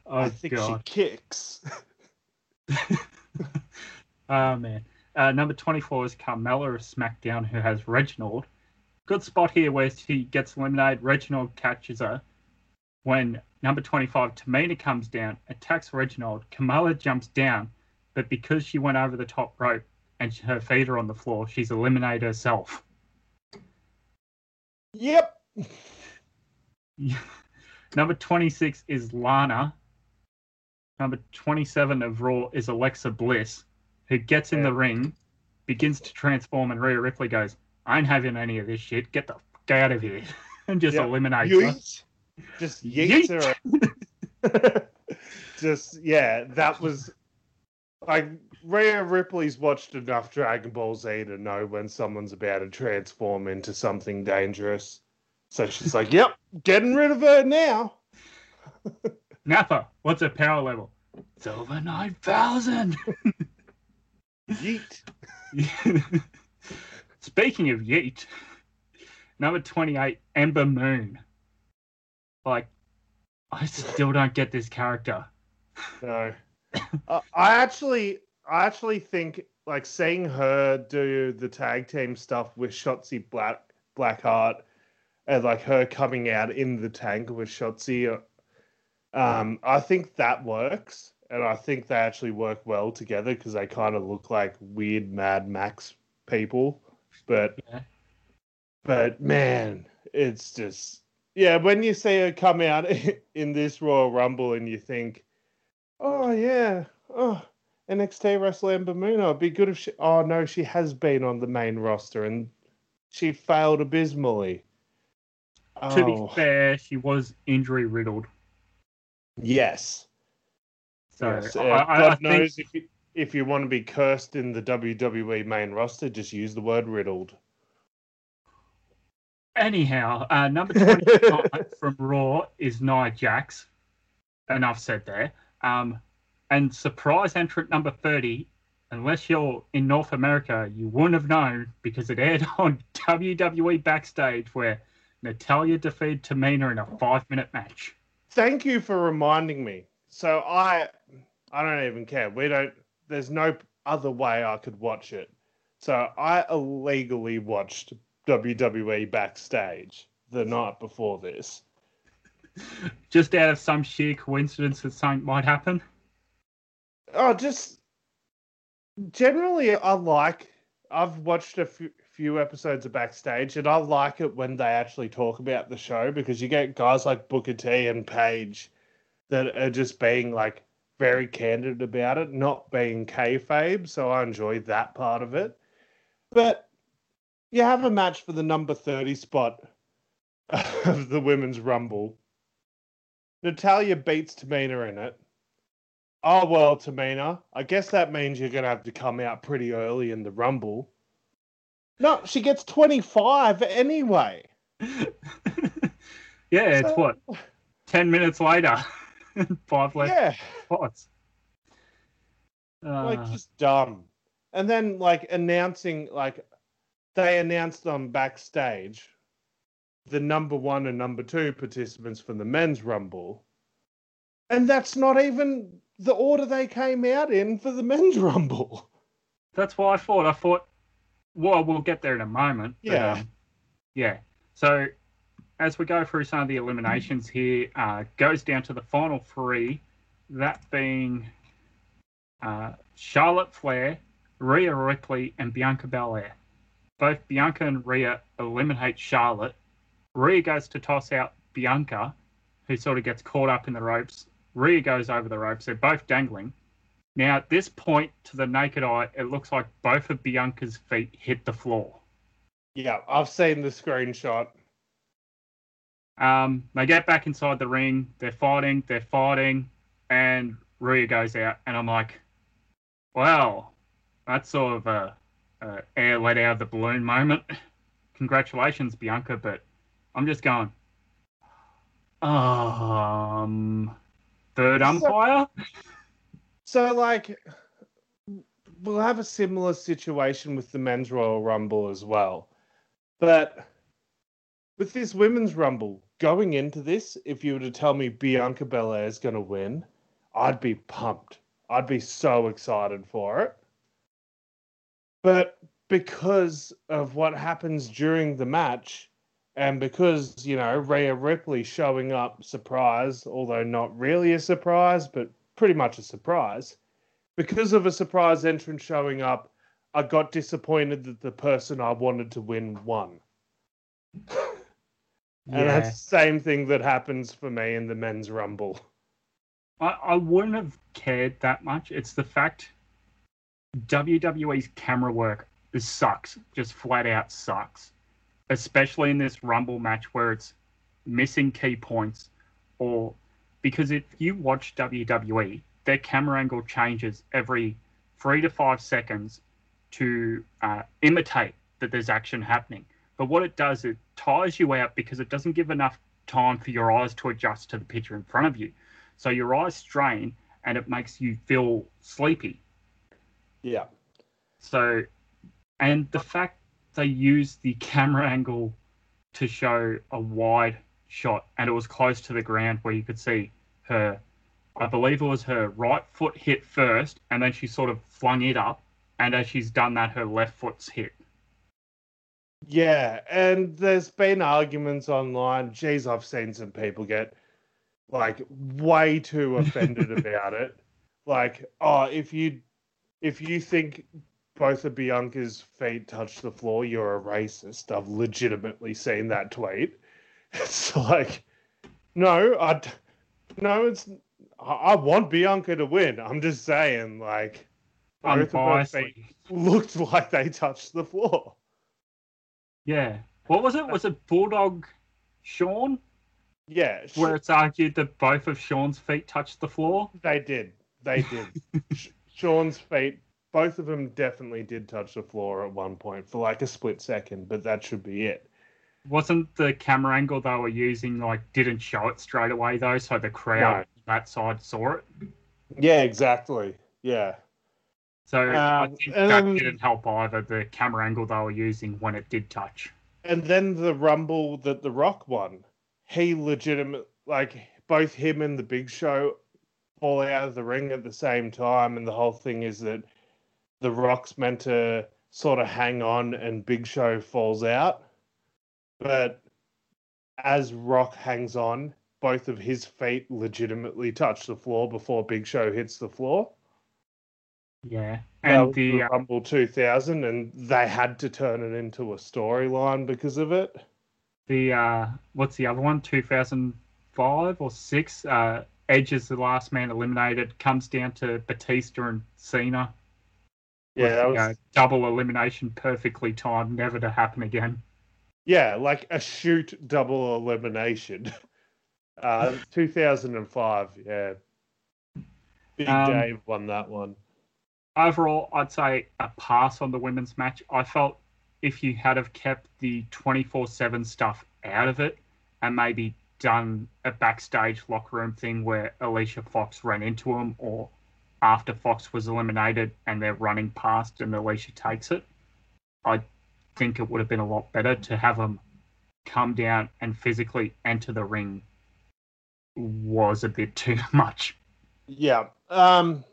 oh, I think God. she kicks. Oh man. Uh, number 24 is Carmella of SmackDown, who has Reginald. Good spot here where she gets eliminated. Reginald catches her. When number 25, Tamina comes down, attacks Reginald. Carmella jumps down, but because she went over the top rope and her feet are on the floor, she's eliminated herself. Yep. [LAUGHS] number 26 is Lana. Number 27 of Raw is Alexa Bliss, who gets in Yeah. the ring, begins to transform, and Rhea Ripley goes, I ain't having any of this shit. Get the fuck out of here. [LAUGHS] and just Yeah. eliminates her. [LAUGHS] Yeet. Just yeets her. Just yeah, that was like Rhea Ripley's watched enough Dragon Ball Z to know when someone's about to transform into something dangerous. So she's like, "Yep, getting rid of her now." [LAUGHS] Nappa, what's her power level? It's over 9,000. Yeet. [LAUGHS] Speaking of Yeet, number 28, Ember Moon. Like, I still don't get this character. No, uh, I actually, I actually think like seeing her do the tag team stuff with Shotzi Black Blackheart, and like her coming out in the tank with Shotzi, um, I think that works, and I think they actually work well together because they kind of look like weird Mad Max people, but Yeah. but man, it's just yeah. When you see her come out [LAUGHS] in this Royal Rumble, and you think, oh yeah, oh NXT wrestler Ember Moon, oh, it'd be good if she. Oh no, she has been on the main roster and she failed abysmally. To be Oh, fair, she was injury riddled. yes. So yes. I, I, I God think knows if you, if you want to be cursed in the WWE main roster, just use the word riddled. Anyhow, uh, number [LAUGHS] 29 from Raw is Nia Jax. Enough said there. Um, and surprise entrant number 30, unless you're in North America, you wouldn't have known because it aired [LAUGHS] on WWE Backstage where Natalya defeated Tamina in a five minute match. Thank you for reminding me. So I, I don't even care. We don't. There's no other way I could watch it. So I illegally watched WWE backstage the night before this. [LAUGHS] Just out of some sheer coincidence that something might happen. Oh, just generally, I like. I've watched a few, few episodes of backstage, and I like it when they actually talk about the show because you get guys like Booker T and Paige that are just being like very candid about it, not being kayfabe. So I enjoy that part of it. But you have a match for the number thirty spot [LAUGHS] of the women's rumble. Natalya beats Tamina in it. Oh well, Tamina. I guess that means you're gonna have to come out pretty early in the rumble. No, she gets 25 anyway. [LAUGHS] yeah, it's what, 10 minutes later. [LAUGHS] five left Yeah, spots. Uh, like just dumb. And then like announcing like they announced on backstage the number one and number two participants from the men's rumble. And that's not even the order they came out in for the men's [LAUGHS] rumble. That's what I thought. I thought, well, we'll get there in a moment. but, Yeah. um, yeah. So as we go through some of the eliminations here, uh, goes down to the final three, that being uh, Charlotte Flair, Rhea Ripley, and Bianca Belair. Both Bianca and Rhea eliminate Charlotte. Rhea goes to toss out Bianca, who sort of gets caught up in the ropes. Rhea goes over the ropes. They're both dangling. Now, at this point, to the naked eye, it looks like both of Bianca's feet hit the floor. Yeah, I've seen the screenshot. Um, they get back inside the ring. They're fighting. They're fighting, and Rhea goes out. And I'm like, "Wow, that's sort of a, a air let out of the balloon moment. [LAUGHS] Congratulations, Bianca." But I'm just going, um, third So- umpire. So, like, we'll have a similar situation with the men's Royal Rumble as well. But with this women's Rumble, going into this, if you were to tell me Bianca Belair is going to win, I'd be pumped. I'd be so excited for it. But because of what happens during the match, and because, you know, Rhea Ripley showing up surprise, although not really a surprise, but pretty much a surprise. Because of a surprise entrant showing up, I got disappointed that the person I wanted to win won. [LAUGHS] And that's the same thing that happens for me in the men's rumble. I, I wouldn't have cared that much. It's the fact WWE's camera work sucks, just flat out sucks. Especially in this Rumble match where it's missing key points, or because if you watch WWE, their camera angle changes every three to five seconds to uh, imitate that there's action happening. But what it does, it tires you out because it doesn't give enough time for your eyes to adjust to the picture in front of you. So your eyes strain and it makes you feel sleepy. Yeah. So, and the fact they used the camera angle to show a wide shot and it was close to the ground where you could see her, I believe it was her right foot hit first and then she sort of flung it up. And as she's done that, her left foot's hit. Yeah, and there's been arguments online. Geez, I've seen some people get like way too [LAUGHS] offended about it. Like, oh, if you if you think both of Bianca's feet touch the floor, you're a racist. I've legitimately seen that tweet. [LAUGHS] It's like, no, I, no, it's I I want Bianca to win. I'm just saying, like, both of her feet looked [LAUGHS] like they touched the floor. Yeah. What was it? Uh, was it Bulldog Shawn? Yeah, sh- Where it's argued that both of Shawn's feet touched the floor? They did. They did. [LAUGHS] Shawn's feet, both of them definitely did touch the floor at one point for like a split second, but that should be it. Wasn't the camera angle they were using like didn't show it straight away though, so the crowd No. on that side saw it. Yeah, exactly. Yeah. So I Um, think that didn't help either. The camera angle they were using when it did touch. And then the rumble that The Rock won, he legitimate like both him and the Big Show fall out of the ring at the same time, and the whole thing is that The Rock's meant to sort of hang on, and Big Show falls out. But as Rock hangs on, both of his feet legitimately touch the floor before Big Show hits the floor. Yeah, and the uh, Rumble 2000, and they had to turn it into a storyline because of it. the uh, what's the other one? Two thousand five or six? Uh, Edge is the last man eliminated. Comes down to Batista and Cena. Yeah, that was know, double elimination, perfectly timed, never to happen again. Yeah, like a shoot double elimination. [LAUGHS] Uh, 2005, yeah. Big Um, Dave won that one. overall, I'd say a pass on the women's match. I felt if you had have kept the 24/7 stuff out of it and maybe done a backstage locker room thing where Alicia Fox ran into him or after Fox was eliminated and they're running past and Alicia takes it, I think it would have been a lot better to have them come down and physically enter the ring was a bit [LAUGHS] too much. Yeah, Um,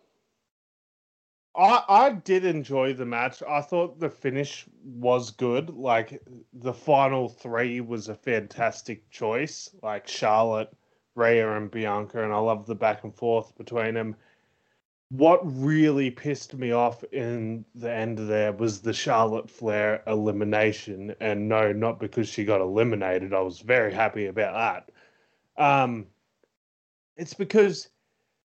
I I did enjoy the match. I thought the finish was good. Like the final three was a fantastic choice. Like Charlotte, Rhea, and Bianca, and I love the back and forth between them. What really pissed me off in the end there was the Charlotte Flair elimination, and no, not because she got eliminated. I was very happy about that. Um, it's because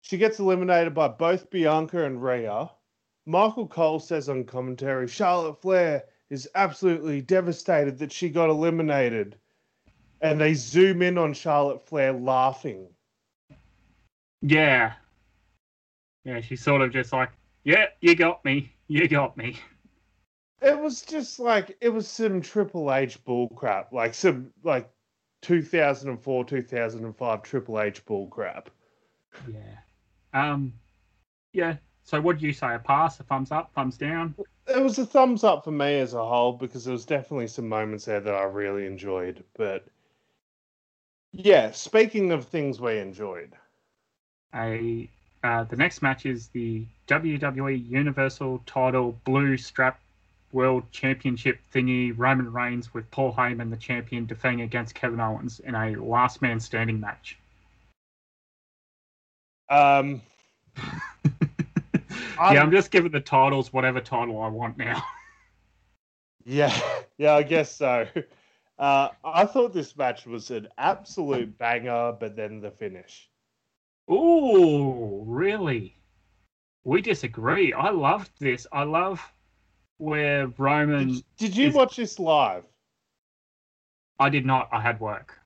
she gets eliminated by both Bianca and Rhea. Michael Cole says on commentary Charlotte Flair is absolutely devastated that she got eliminated. And they zoom in on Charlotte Flair laughing. Yeah. Yeah, she's sort of just like, yeah, you got me. You got me. It was just like, it was some Triple H bullcrap. Like some, like 2004, 2005 Triple H bullcrap. Yeah. Um, yeah. So what do you say? A pass, a thumbs up, thumbs down? It was a thumbs up for me as a whole because there was definitely some moments there that I really enjoyed. But yeah, speaking of things we enjoyed, a uh, the next match is the WWE Universal Title Blue Strap World Championship thingy. Roman Reigns with Paul Heyman, the champion, defending against Kevin Owens in a last man standing match. um, [LAUGHS] yeah, I'm just giving the titles whatever title I want now. [LAUGHS] Yeah, yeah, I guess so. Uh, I thought this match was an absolute banger, but then the finish. Ooh, really? We disagree. I loved this. I love where Roman. Did, did you is- watch this live? I did not. I had work.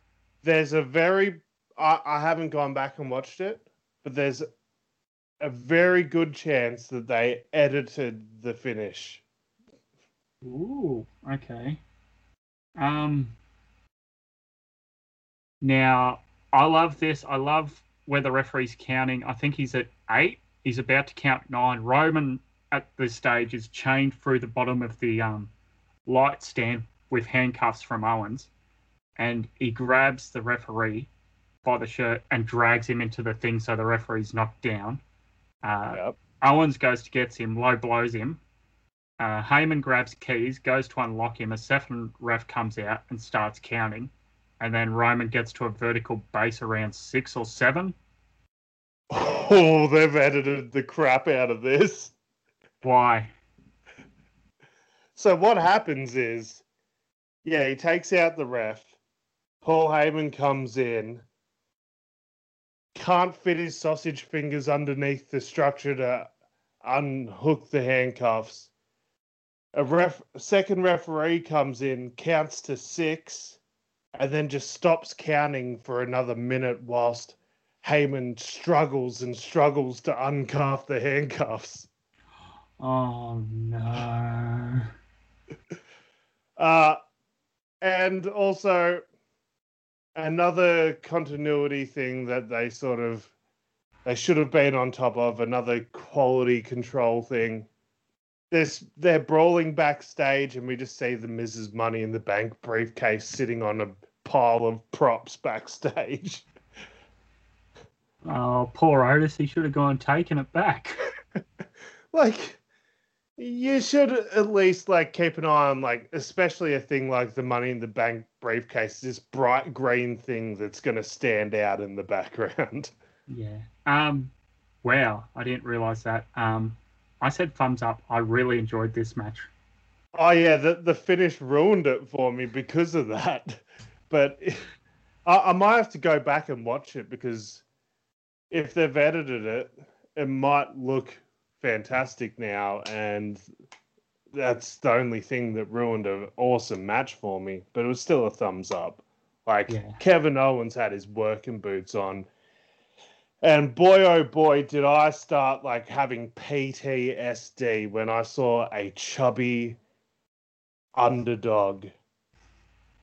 There's a very. I, I haven't gone back and watched it, but there's a very good chance that they edited the finish. Ooh, okay. Um. Now, I love this. I love where the referee's counting. I think he's at eight. He's about to count nine. Roman at this stage is chained through the bottom of the um, light stand with handcuffs from Owens, and he grabs the referee by the shirt and drags him into the thing so the referee's knocked down. Uh, Yep. Owens goes to get him, low blows him. Uh, Heyman grabs keys, goes to unlock him. A second ref comes out and starts counting. And then Roman gets to a vertical base around six or seven. Oh, they've edited the crap out of this. Why? So what happens is, yeah, he takes out the ref. Paul Heyman comes in. Can't fit his sausage fingers underneath the structure to unhook the handcuffs. A ref, a second referee comes in, counts to six, and then just stops counting for another minute whilst Heyman struggles and struggles to uncuff the handcuffs. [GASPS] Oh no. [LAUGHS] Uh, and also another continuity thing that they sort of they should have been on top of another quality control thing. This they're brawling backstage, and we just see the Mrs. Money in the Bank briefcase sitting on a pile of props backstage. [LAUGHS] Oh, poor Otis. He should have gone and taken it back. [LAUGHS] like you should at least like keep an eye on like especially a thing like the money in the bank briefcase this bright green thing that's going to stand out in the background [LAUGHS] Yeah. Um. Wow. I didn't realize that. Um. I said thumbs up. I really enjoyed this match. oh yeah the, the finish ruined it for me because of that [LAUGHS] but I, I might have to go back and watch it because if they've edited it it might look fantastic now and that's the only thing that ruined an awesome match for me but it was still a thumbs up like Yeah. kevin owens had his working boots on and boy oh boy did i start like having ptsd when i saw a chubby underdog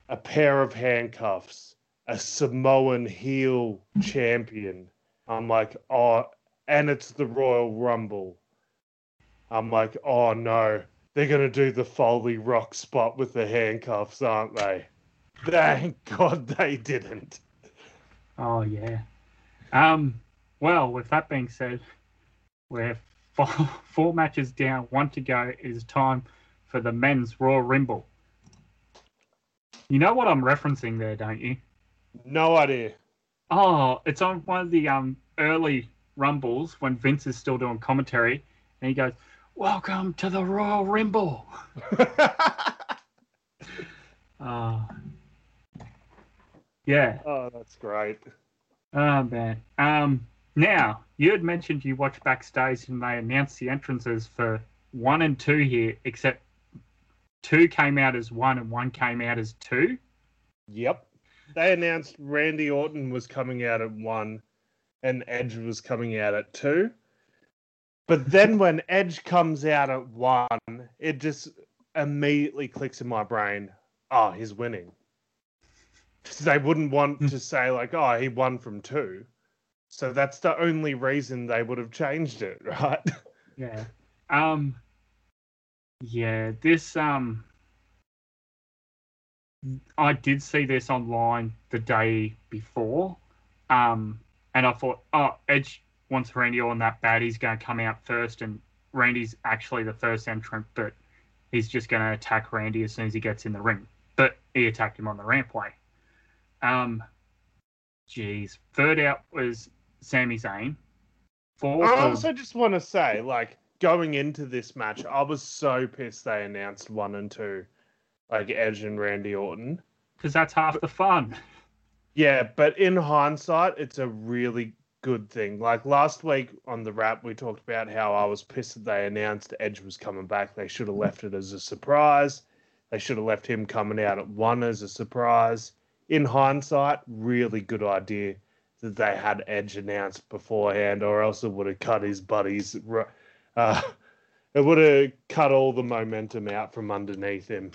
a pair of handcuffs a samoan heel champion i'm like oh and it's the royal rumble I'm like, oh no, they're gonna do the Foley Rock spot with the handcuffs, aren't they? Thank [LAUGHS] God they didn't. Oh yeah. Um. Well, with that being said, where four, [LAUGHS] four matches down, one to go, it is time for the men's Royal Rumble. You know what I'm referencing there, don't you? No idea. Oh, it's on one of the um early Rumbles when Vince is still doing commentary, and he goes, "Welcome to the Royal Rumble." [LAUGHS] Uh, yeah. oh, that's great. Oh man. Um. Now you had mentioned you watched backstage and they announced the entrances for one and two here, except two came out as one and one came out as two. Yep. They announced Randy Orton was coming out at one and Edge was coming out at two. But then when Edge comes out at one, it just immediately clicks in my brain. Oh, he's winning. [LAUGHS] They wouldn't want to say like, oh, he won from two. So that's the only reason they would have changed it, [LAUGHS] right? Yeah. Um. Yeah. This um. I did see this online the day before, um, and I thought, oh, Edge wants Randy on that bad. He's going to come out first, and Randy's actually the first entrant, but he's just going to attack Randy as soon as he gets in the ring. But he attacked him on the rampway. Um, jeez. Third out was Sami Zayn. I also just want to say, like, going into this match, I was so pissed they announced one and two, like Edge and Randy Orton. because that's half the fun. Yeah, but in hindsight, it's a really good thing. Like last week on the wrap, we talked about how I was pissed that they announced Edge was coming back. They should have left it as a surprise. They should have left him coming out at one as a surprise. In hindsight, really good idea that they had Edge announced beforehand, or else it would have cut his buddies. Uh, [LAUGHS] it would have cut all the momentum out from underneath him.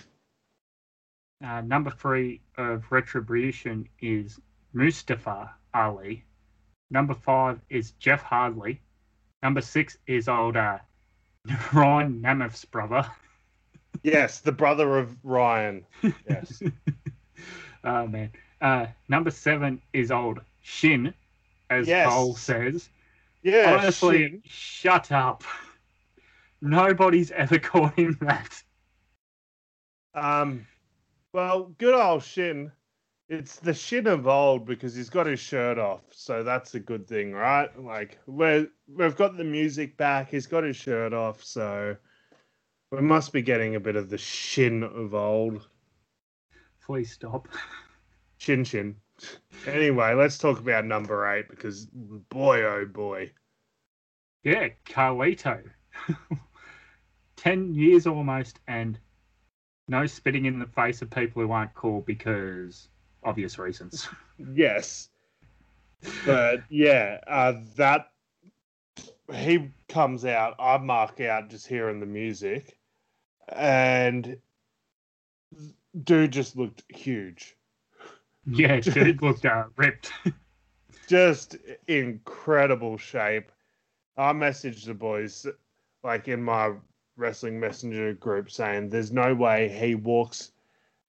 Uh, number three of Retribution is Mustafa Ali. Number five is Jeff Hardy. Number six is old uh, [LAUGHS] Ryan Nemeth's brother. Yes, the brother of Ryan. Yes. [LAUGHS] oh man. Uh, number seven is old Shin, as Yes. Cole says. Yeah, Honestly, Shin. shut up. Nobody's ever [LAUGHS] called him that. Um, well, good old Shin. It's the Shin of old because he's got his shirt off, so that's a good thing, right? Like we're we've got the music back. He's got his shirt off, so we must be getting a bit of the Shin of old. Please stop. Shin Shin. Anyway, let's talk about number eight because boy, oh boy. Yeah, Carlito. [LAUGHS] 10 years almost, and no spitting in the face of people who aren't cool because obvious reasons. [LAUGHS] Yes. But yeah, uh, that he comes out, I mark out just hearing the music, and dude just looked huge. yeah, [LAUGHS] dude looked uh, ripped. [LAUGHS] Just incredible shape. I messaged the boys like in my wrestling messenger group saying there's no way he walks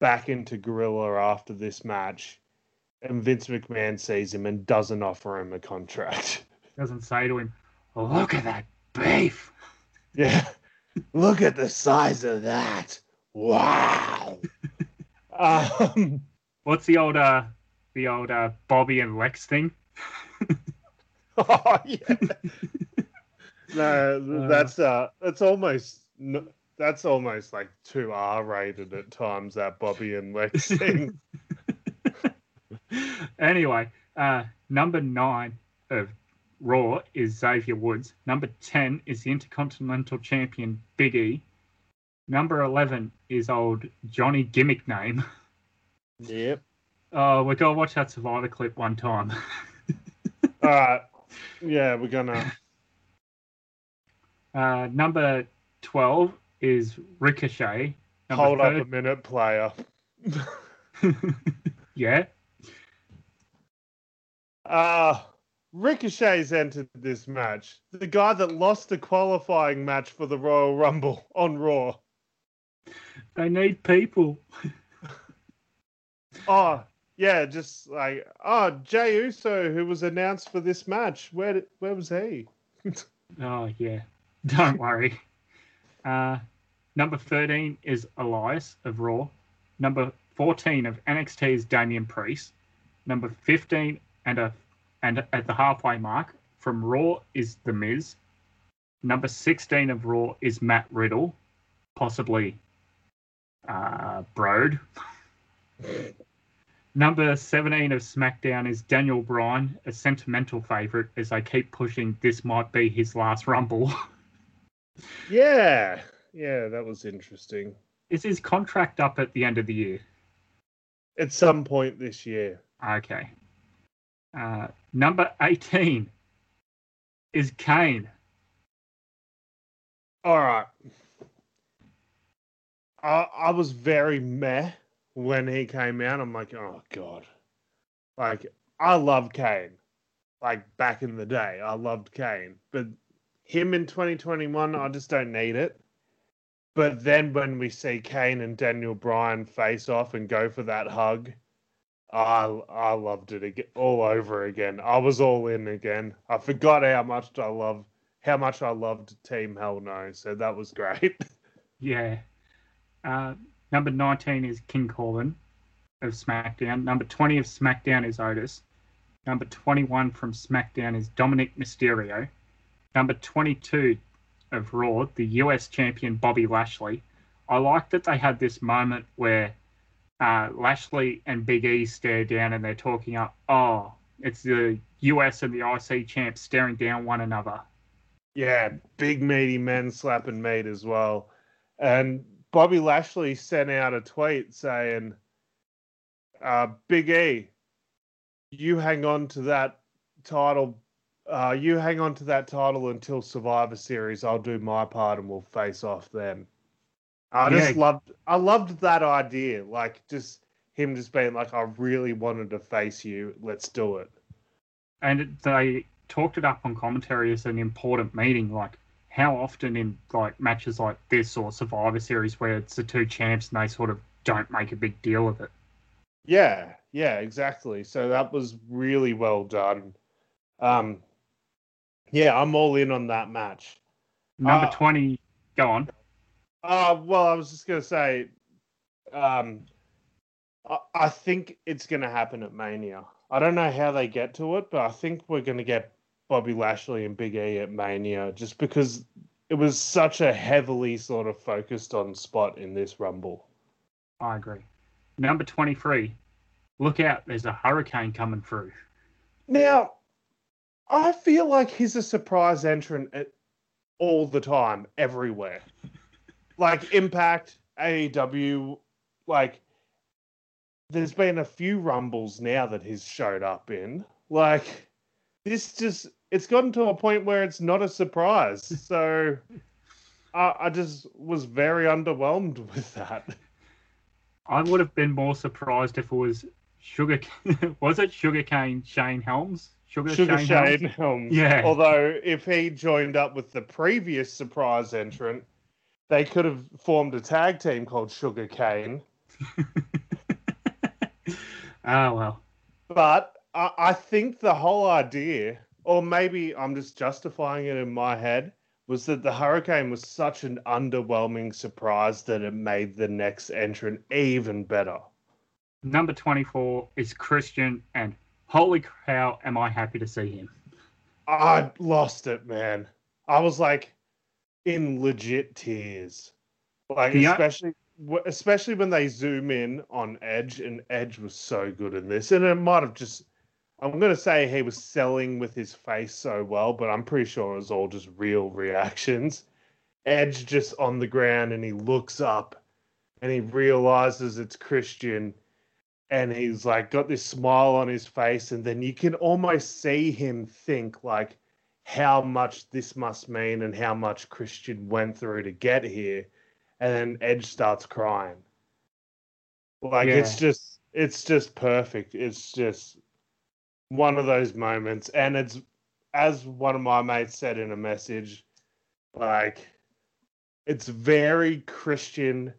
back into Gorilla after this match and Vince McMahon sees him and doesn't offer him a contract. [LAUGHS] Doesn't say to him, look at that beef. Yeah. Look at the size of that. Wow. [LAUGHS] um, What's the old, uh, the old uh, Bobby and Lex thing? [LAUGHS] oh yeah. No, that's uh, that's almost that's almost like too R rated at times. That Bobby and Lex thing. [LAUGHS] anyway, uh, number nine of Raw is Xavier Woods. Number 10 is the Intercontinental Champion Big E. Number 11 is old Johnny Gimmick Name. yep. Oh, we're to watch that Survivor clip one time. All right. [LAUGHS] Yeah, we're gonna. Uh, number 12 is Ricochet. Number Hold up a minute, player. [LAUGHS] [LAUGHS] yeah. Uh Ricochet's entered this match. The guy that lost the qualifying match for the Royal Rumble on Raw. They need people. [LAUGHS] Oh, yeah, just like oh Jey Uso, who was announced for this match. Where where was he? Oh yeah, [LAUGHS] don't worry. Uh, number thirteen is Elias of Raw. Number fourteen of NXT is Damian Priest. Number fifteen and a and at the halfway mark from Raw is The Miz. Number sixteen of Raw is Matt Riddle, possibly uh, Broad. [LAUGHS] Number 17 of SmackDown is Daniel Bryan, a sentimental favourite as they keep pushing this might be his last Rumble. [LAUGHS] Yeah, yeah, that was interesting. is his contract up at the end of the year? At some point this year. Okay. Uh, number 18 is Kane. All right. I I was very meh when he came out. I'm like, oh god. Like I love Kane. Like back in the day, I loved Kane. But him in 2021, I just don't need it. But then when we see Kane and Daniel Bryan face off and go for that hug, I I loved it again, all over again. I was all in again. I forgot how much I love how much I loved Team Hell No. So that was great. [LAUGHS] Yeah. Uh, number 19 is King Corbin of SmackDown. Number 20 of SmackDown is Otis. Number 21 from SmackDown is Dominik Mysterio. Number 22 of Raw, the US champion Bobby Lashley. I like that they had this moment where uh, Lashley and Big E stare down and they're talking up, oh, it's the US and the IC champs staring down one another. Yeah, big meaty men slapping meat as well. And Bobby Lashley sent out a tweet saying, uh, Big E, you hang on to that title. Uh, you hang on to that title until Survivor Series. I'll do my part and we'll face off then. I just loved I loved that idea. Like just him just being like, I really wanted to face you. Let's do it. and they talked it up on commentary as an important meeting. Like, how often in like matches like this or Survivor Series where it's the two champs and they sort of don't make a big deal of it. Yeah, yeah, exactly. So that was really well done. Um, yeah, I'm all in on that match. Number Uh, twenty, go on. Uh, well, I was just gonna say, um, I, I think it's gonna happen at Mania. I don't know how they get to it, but I think we're gonna get Bobby Lashley and Big E at Mania, just because it was such a heavily sort of focused on spot in this Rumble. I agree. Number twenty-three, look out! There's a hurricane coming through. Now, I feel like he's a surprise entrant at all the time, everywhere. [LAUGHS] like Impact, AEW, like there's been a few rumbles now that he's showed up in. Like this just it's gotten to a point where it's not a surprise. [LAUGHS] So I, I just was very underwhelmed [LAUGHS] with that. I would have been more surprised if it was Sugar. was it Sugarcane Shane Helms? Sugar, Sugar Shane, Shane Helms? Yeah. Although if he joined up with the previous surprise entrant, they could have formed a tag team called Sugar Cane. oh [LAUGHS] well. But I, I think the whole idea, or maybe I'm just justifying it in my head, was that the Hurricane was such an underwhelming surprise that it made the next entrant even better. Number 24 is Christian, and holy cow, am I happy to see him. I lost it, man. I was like in legit tears. Like Yeah. especially especially when they zoom in on Edge and Edge was so good in this. And it might have just I'm going to say he was selling with his face so well, but I'm pretty sure it was all just real reactions. Edge just on the ground and he looks up and he realizes it's Christian and he's like got this smile on his face and then you can almost see him think like how much this must mean and how much Christian went through to get here and then Edge starts crying. Like it's just it's just perfect. It's just one of those moments and it's as one of my mates said in a message like it's very Christian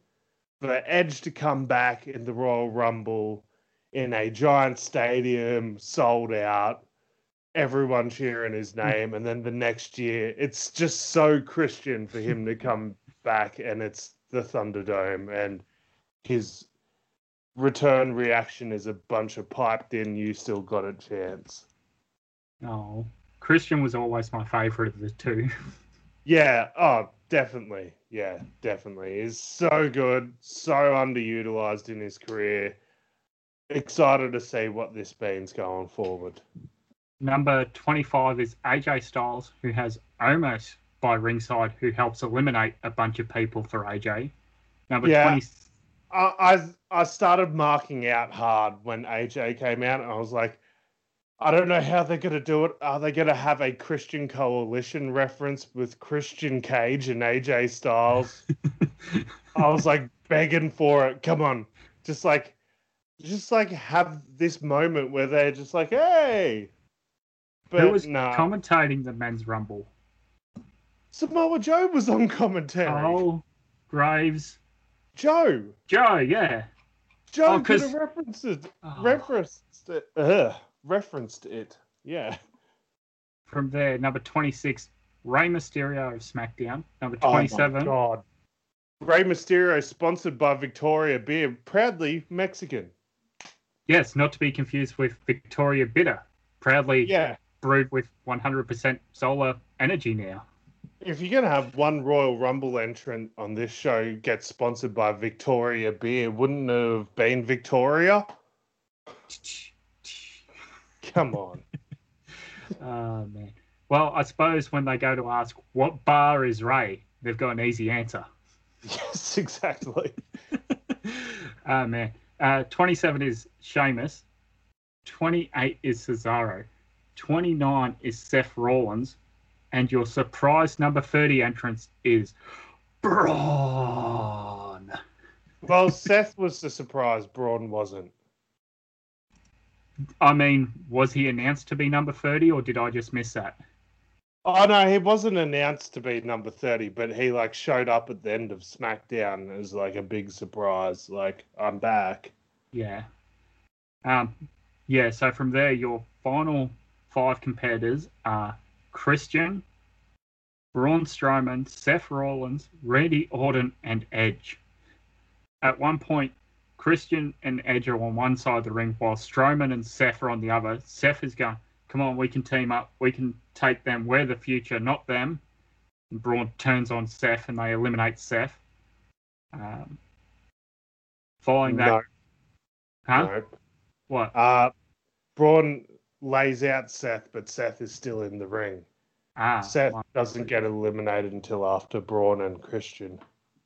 for Edge to come back in the Royal Rumble in a giant stadium, sold out, everyone cheering his mm. name, and then the next year it's just so Christian for him to come back, and it's the Thunderdome, and his return reaction is a bunch of piped in. You still got a chance. Oh, Christian was always my favorite of the two. Yeah. Oh, definitely. Yeah, definitely. He's so good, so underutilized in his career. Excited to see what this means going forward. Number 25 is AJ Styles, who has Omos by ringside, who helps eliminate a bunch of people for AJ. Number Yeah. 20. I, I I started marking out hard when AJ came out, and I was like, I don't know how they're gonna do it. Are they gonna have a Christian coalition reference with Christian Cage and AJ Styles? [LAUGHS] I was like begging for it. Come on, just like, just like have this moment where they're just like, hey. But who was no, commentating the men's rumble? Samoa Joe was on commentary. Oh, Graves. Joe, Joe, yeah. Joe Oh, could have referenced it. Oh. referenced it. Ugh, referenced it. Yeah. From there, number 26, Rey Mysterio of SmackDown. Number Oh my 27, God. Rey Mysterio, sponsored by Victoria Beer, proudly Mexican. Yes, not to be confused with Victoria Bitter, proudly Yeah. brewed with 100% solar energy now. If you're gonna have one Royal Rumble entrant on this show get sponsored by Victoria Beer, wouldn't it have been Victoria? Come on. [LAUGHS] Oh, man. Well, I suppose when they go to ask, what bar is Ray? They've got an easy answer. [LAUGHS] yes, exactly. [LAUGHS] oh, man. Uh, 27 is Sheamus. 28 is Cesaro. 29 is Seth Rollins. And your surprise number 30 entrance is Braun. Well, Seth was the surprise. Braun wasn't. I mean, was he announced to be number 30 or did I just miss that? Oh no, he wasn't announced to be number thirty, but he like showed up at the end of SmackDown as like a big surprise. Like I'm back. Yeah. Um, yeah, so from there, your final five competitors are Christian, Braun Strowman, Seth Rollins, Randy Orton, and Edge. At one point, Christian and Edge are on one side of the ring while Strowman and Seth are on the other. Seth is going, come on, we can team up. We can take them. We're the future, not them. And Braun turns on Seth and they eliminate Seth. Um, following that, No, huh? no. What? Uh, Braun lays out Seth, but Seth is still in the ring. Ah, Seth doesn't get eliminated until after Braun and Christian.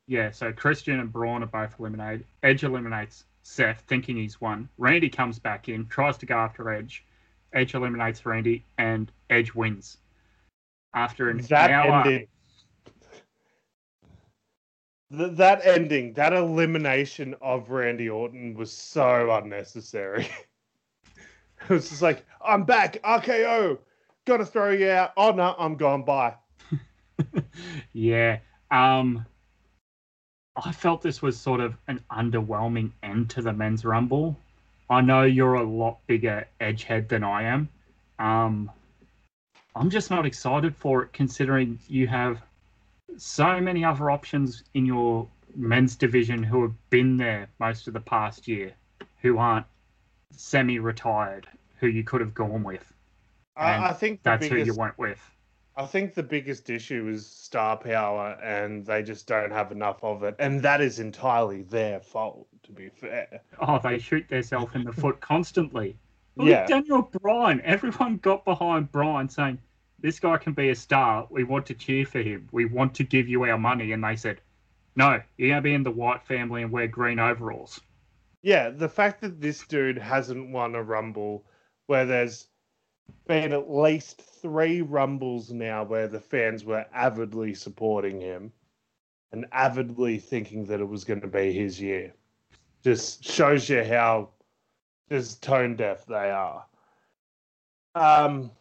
Yeah, so Christian and Braun are both eliminated. Edge eliminates Seth, thinking he's won. Randy comes back in, tries to go after Edge. Edge eliminates Randy, and Edge wins. After an That hour, ending. Th- that ending, that elimination of Randy Orton was so unnecessary. [LAUGHS] it was just like, I'm back, RKO, gotta throw you out. Oh no, I'm gone. Bye. [LAUGHS] yeah. Um, I felt this was sort of an underwhelming end to the men's rumble. I know you're a lot bigger edge head than I am. Um, I'm just not excited for it, considering you have so many other options in your men's division who have been there most of the past year, who aren't semi-retired, who you could have gone with. I, I think That's who you went with. I think the biggest issue is star power, and they just don't have enough of it, and that is entirely their fault. To be fair, Oh, they shoot themselves in the foot [LAUGHS] constantly. Look Yeah. at Daniel Bryan. Everyone got behind Bryan saying, This guy can be a star. We want to cheer for him. We want to give you our money. And they said, No, you're going to be in the Wyatt Family and wear green overalls. yeah, the fact that this dude hasn't won a rumble, where there's been at least three rumbles now where the fans were avidly supporting him and avidly thinking that it was going to be his year, just shows you how just tone deaf they are. Um,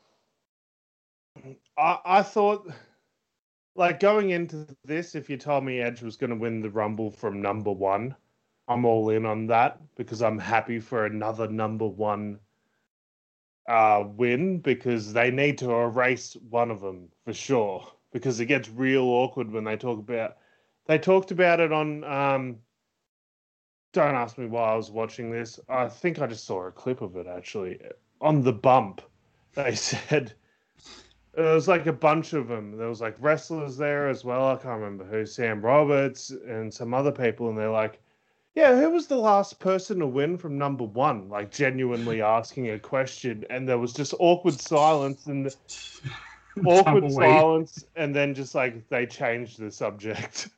I I thought, like going into this, if you told me Edge was going to win the Rumble from number one, I'm all in on that because I'm happy for another number one uh, win because they need to erase one of them for sure because it gets real awkward when they talk about. They talked about it on. Um, don't ask me why I was watching this. I think I just saw a clip of it actually on the bump. They [LAUGHS] said there was like a bunch of them. There was like wrestlers there as well. I can't remember who, Sam Roberts and some other people, and they're like, "Yeah, who was the last person to win from number one?" Like genuinely asking a question, and there was just awkward silence and [LAUGHS] awkward silence, and then just like they changed the subject.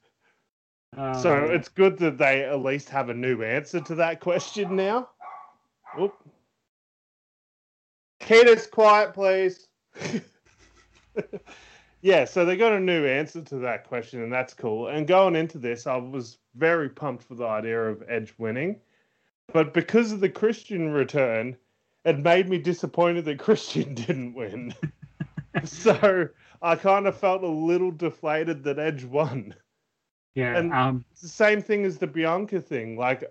so Uh, it's good that they at least have a new answer to that question now. Oop. Keep us quiet, please. [LAUGHS] yeah, so they got a new answer to that question, and that's cool. And going into this, I was very pumped for the idea of Edge winning. But because of the Christian return, it made me disappointed that [LAUGHS] Christian didn't win. [LAUGHS] so I kind of felt a little deflated that Edge won. yeah. and- um, the same thing as the Bianca thing. Like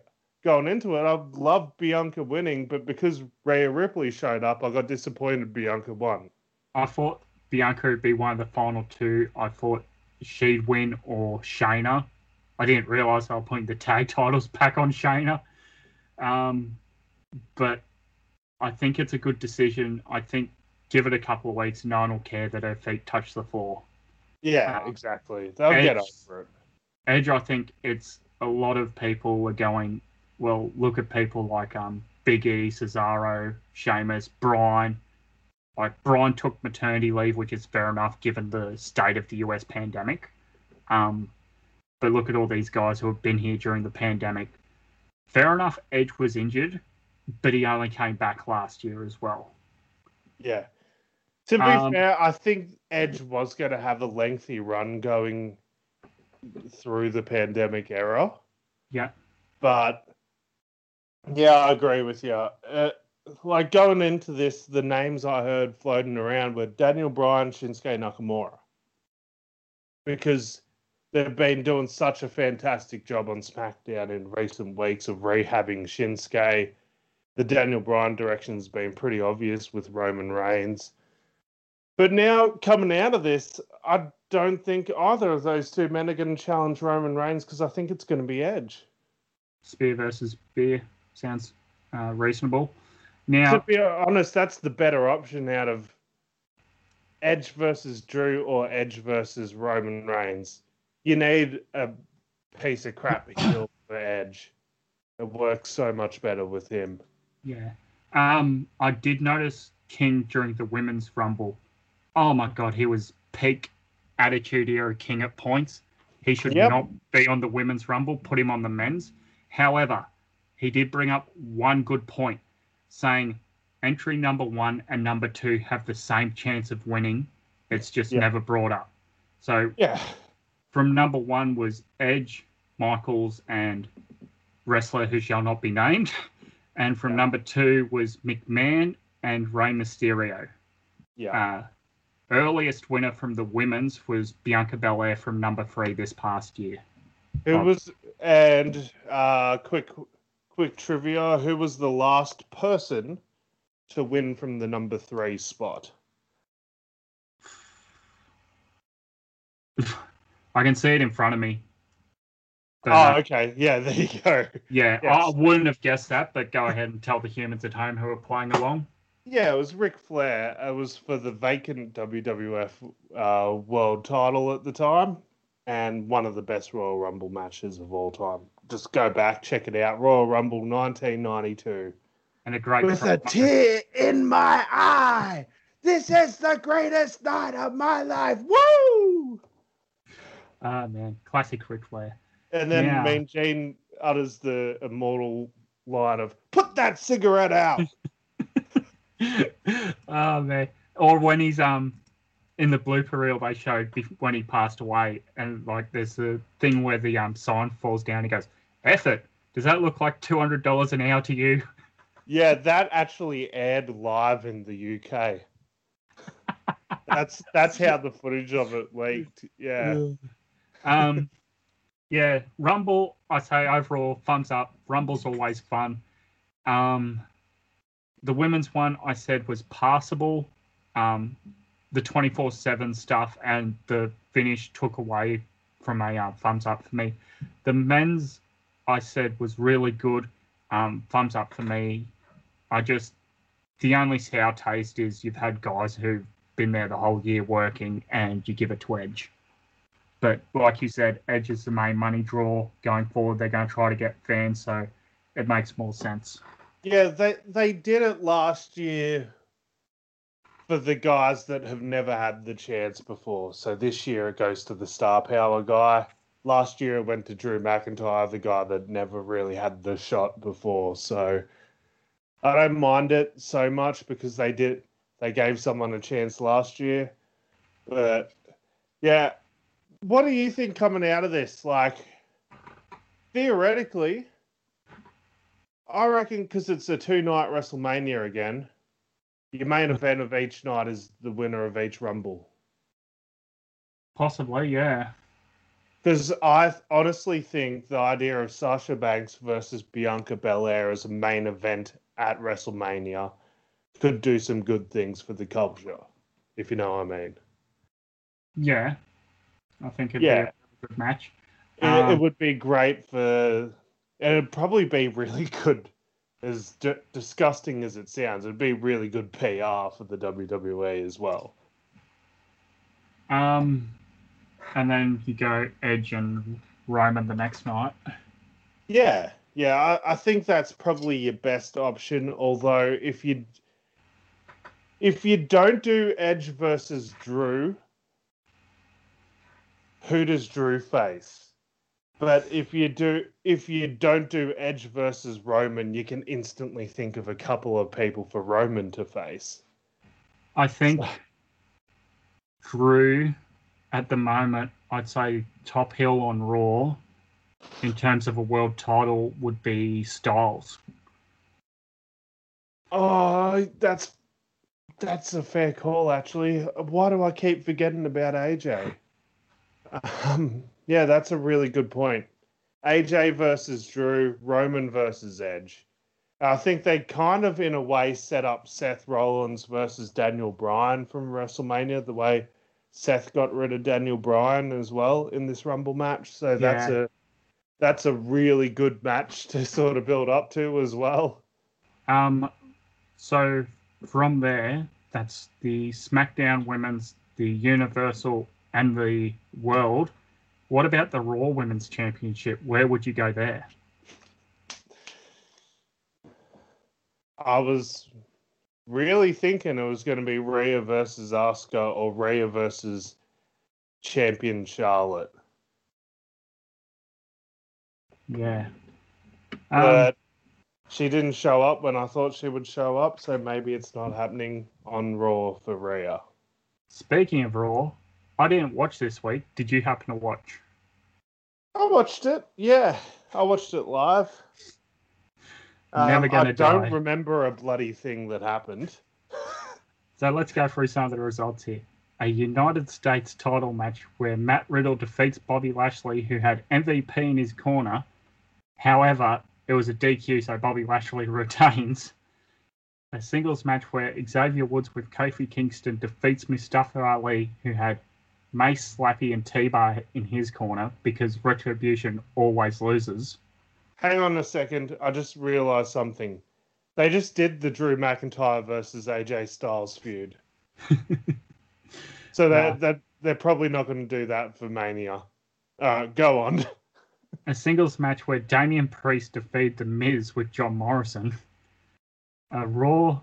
going into it, I loved Bianca winning, but because Rhea Ripley showed up, I got disappointed Bianca won. I thought Bianca would be one of the final two. I thought she'd win or Shayna. I didn't realize they were putting the tag titles back on Shayna. Um, but I think it's a good decision. I think give it a couple of weeks, no one will care that her feet touch the floor. Yeah, Uh, exactly. They'll get over it. Edge, I think it's a lot of people are going. Well, look at people like um Big E, Cesaro, Sheamus, Bryan. Like Bryan took maternity leave, which is fair enough given the state of the US pandemic. Um, but look at all these guys who have been here during the pandemic. Fair enough, Edge was injured, but he only came back last year as well. Yeah. To be Um, fair, I think Edge was going to have a lengthy run going through the pandemic era. Yeah. But yeah, I agree with you. Uh, like going into this, the names I heard floating around were Daniel Bryan, Shinsuke Nakamura, because they've been doing such a fantastic job on SmackDown in recent weeks of rehabbing Shinsuke. The Daniel Bryan direction's been pretty obvious with Roman Reigns. But now coming out of this, I don't think either of those two men are going to challenge Roman Reigns because I think it's going to be Edge. Spear versus Beer sounds uh, reasonable. Now, to be honest, that's the better option out of Edge versus Drew or Edge versus Roman Reigns. You need a piece of crap heel [COUGHS] for Edge. It works so much better with him. Yeah. Um, I did notice King during the women's rumble. Oh my god, he was peak attitude era king at points. He should Yep. not be on the women's rumble, put him on the men's. However, he did bring up one good point, saying entry number one and number two have the same chance of winning. It's just never brought up. So Yeah. From number one was Edge, Michaels, and wrestler who shall not be named. [LAUGHS] And from Yeah. number two was McMahon and Rey Mysterio. Yeah. Uh, earliest winner from the women's was Bianca Belair from number three this past year. Who Oh. was and uh quick quick trivia, who was the last person to win from the number 3 spot? [LAUGHS] I can see it in front of me. But, oh, uh, okay. Yeah, [LAUGHS] there you go. yeah, yes. I wouldn't have guessed that, but go ahead and tell the humans at home who are playing along. Yeah, it was Ric Flair. It was for the vacant WWF uh, World Title at the time, and one of the best Royal Rumble matches of all time. Just go back, check it out. Royal Rumble 1992. And a great With a tear in my eye, this is the greatest night of my life. Woo! Ah, man, classic Ric Flair. And then Yeah. Mean Gene utters the immortal line of "Put that cigarette out." oh [LAUGHS] man! Or when he's um in the blooper reel they showed when he passed away, and like there's a thing where the um sign falls down. He goes, "F it." Does that look like two hundred dollars an hour to you? Yeah, that actually aired live in the UK. [LAUGHS] that's that's how the footage of it leaked. Yeah. Um, yeah, Rumble. I say overall thumbs up. Rumble's always fun. Um, the women's one I said was passable. Um, the 24 7 stuff and the finish took away from a uh, thumbs up for me. The men's I said was really good. Um, thumbs up for me. I just, the only sour taste is you've had guys who've been there the whole year working and you give it to Edge. But like you said, Edge is the main money draw going forward. They're going to try to get fans, so it makes more sense. Yeah, they they did it last year for the guys that have never had the chance before. So this year it goes to the star power guy. Last year it went to Drew McIntyre, the guy that never really had the shot before. So I don't mind it so much because they did they gave someone a chance last year. But yeah, what do you think coming out of this? Like theoretically, I reckon because it's a two night WrestleMania again, your main event of each night is the winner of each Rumble. Possibly, yeah. Because I honestly think the idea of Sasha Banks versus Bianca Belair as a main event at WrestleMania could do some good things for the culture, if you know what I mean. Yeah. I think it'd Yeah. be a good match. It, Um, it would be great for, it'd probably be really [LAUGHS] good. As d- disgusting as it sounds, it'd be really good PR for the WWE as well. Um, and then you go Edge and Roman the next night. Yeah, yeah, I, I think that's probably your best option. Although if you if you don't do Edge versus Drew, who does Drew face? But if you do if you don't do Edge versus Roman, you can instantly think of a couple of people for Roman to face. I think Drew, at the moment, I'd say top hill on Raw in terms of a world title would be Styles. Oh, that's that's a fair call, actually. Why do I keep forgetting about AJ? Um, yeah, that's a really good point. AJ versus Drew, Roman versus Edge. I think they kind of, in a way, set up Seth Rollins versus Daniel Bryan from WrestleMania, the way Seth got rid of Daniel Bryan as well in this Rumble match. So that's Yeah. a that's a really good match [LAUGHS] to sort of build up to as well. Um, so from there, that's the SmackDown Women's, the Universal, and the World. What about the Raw Women's Championship? Where would you go there? I was really thinking it was going to be Rhea versus Asuka or Rhea versus champion Charlotte. Yeah. Um, But she didn't show up when I thought she would show up, so maybe it's not happening on Raw for Rhea. speaking of Raw, I didn't watch this week. Did you happen to watch? I watched it. Yeah, I watched it live. Never Um, gonna I don't die. remember a bloody thing that happened. So let's go through some of the results here. A United States title match where Matt Riddle defeats Bobby Lashley, who had MVP in his corner. However, it was a DQ, so Bobby Lashley [LAUGHS] retains. A singles match where Xavier Woods with Kofi Kingston defeats Mustafa Ali, who had Mace, Slappy, and T-Bar in his corner because Retribution always loses. Hang on a second. I just realized something. They just did the Drew McIntyre versus AJ Styles feud. [LAUGHS] So Yeah. that that they're probably not going to do that for Mania. Uh, go on. [LAUGHS] a singles match where Damian Priest defeated The Miz with John Morrison. A Raw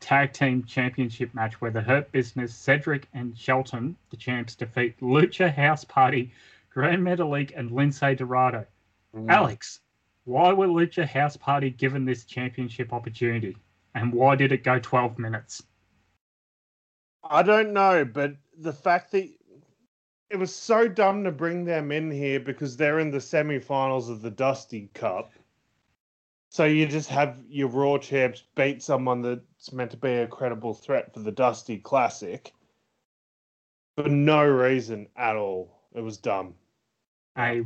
Tag Team Championship match where the Hurt Business, Cedric and Shelton, the champs, defeat Lucha House Party, Grand Metalik, and Lince Dorado. Mm. Alex, why were Lucha House Party given this championship opportunity? And why did it go 12 minutes? I don't know, but the fact that it was so dumb to bring them in here because they're in the semi-finals of the Dusty Cup. So you just have your Raw champs beat someone that's meant to be a credible threat for the Dusty Classic for no reason at all. It was dumb. a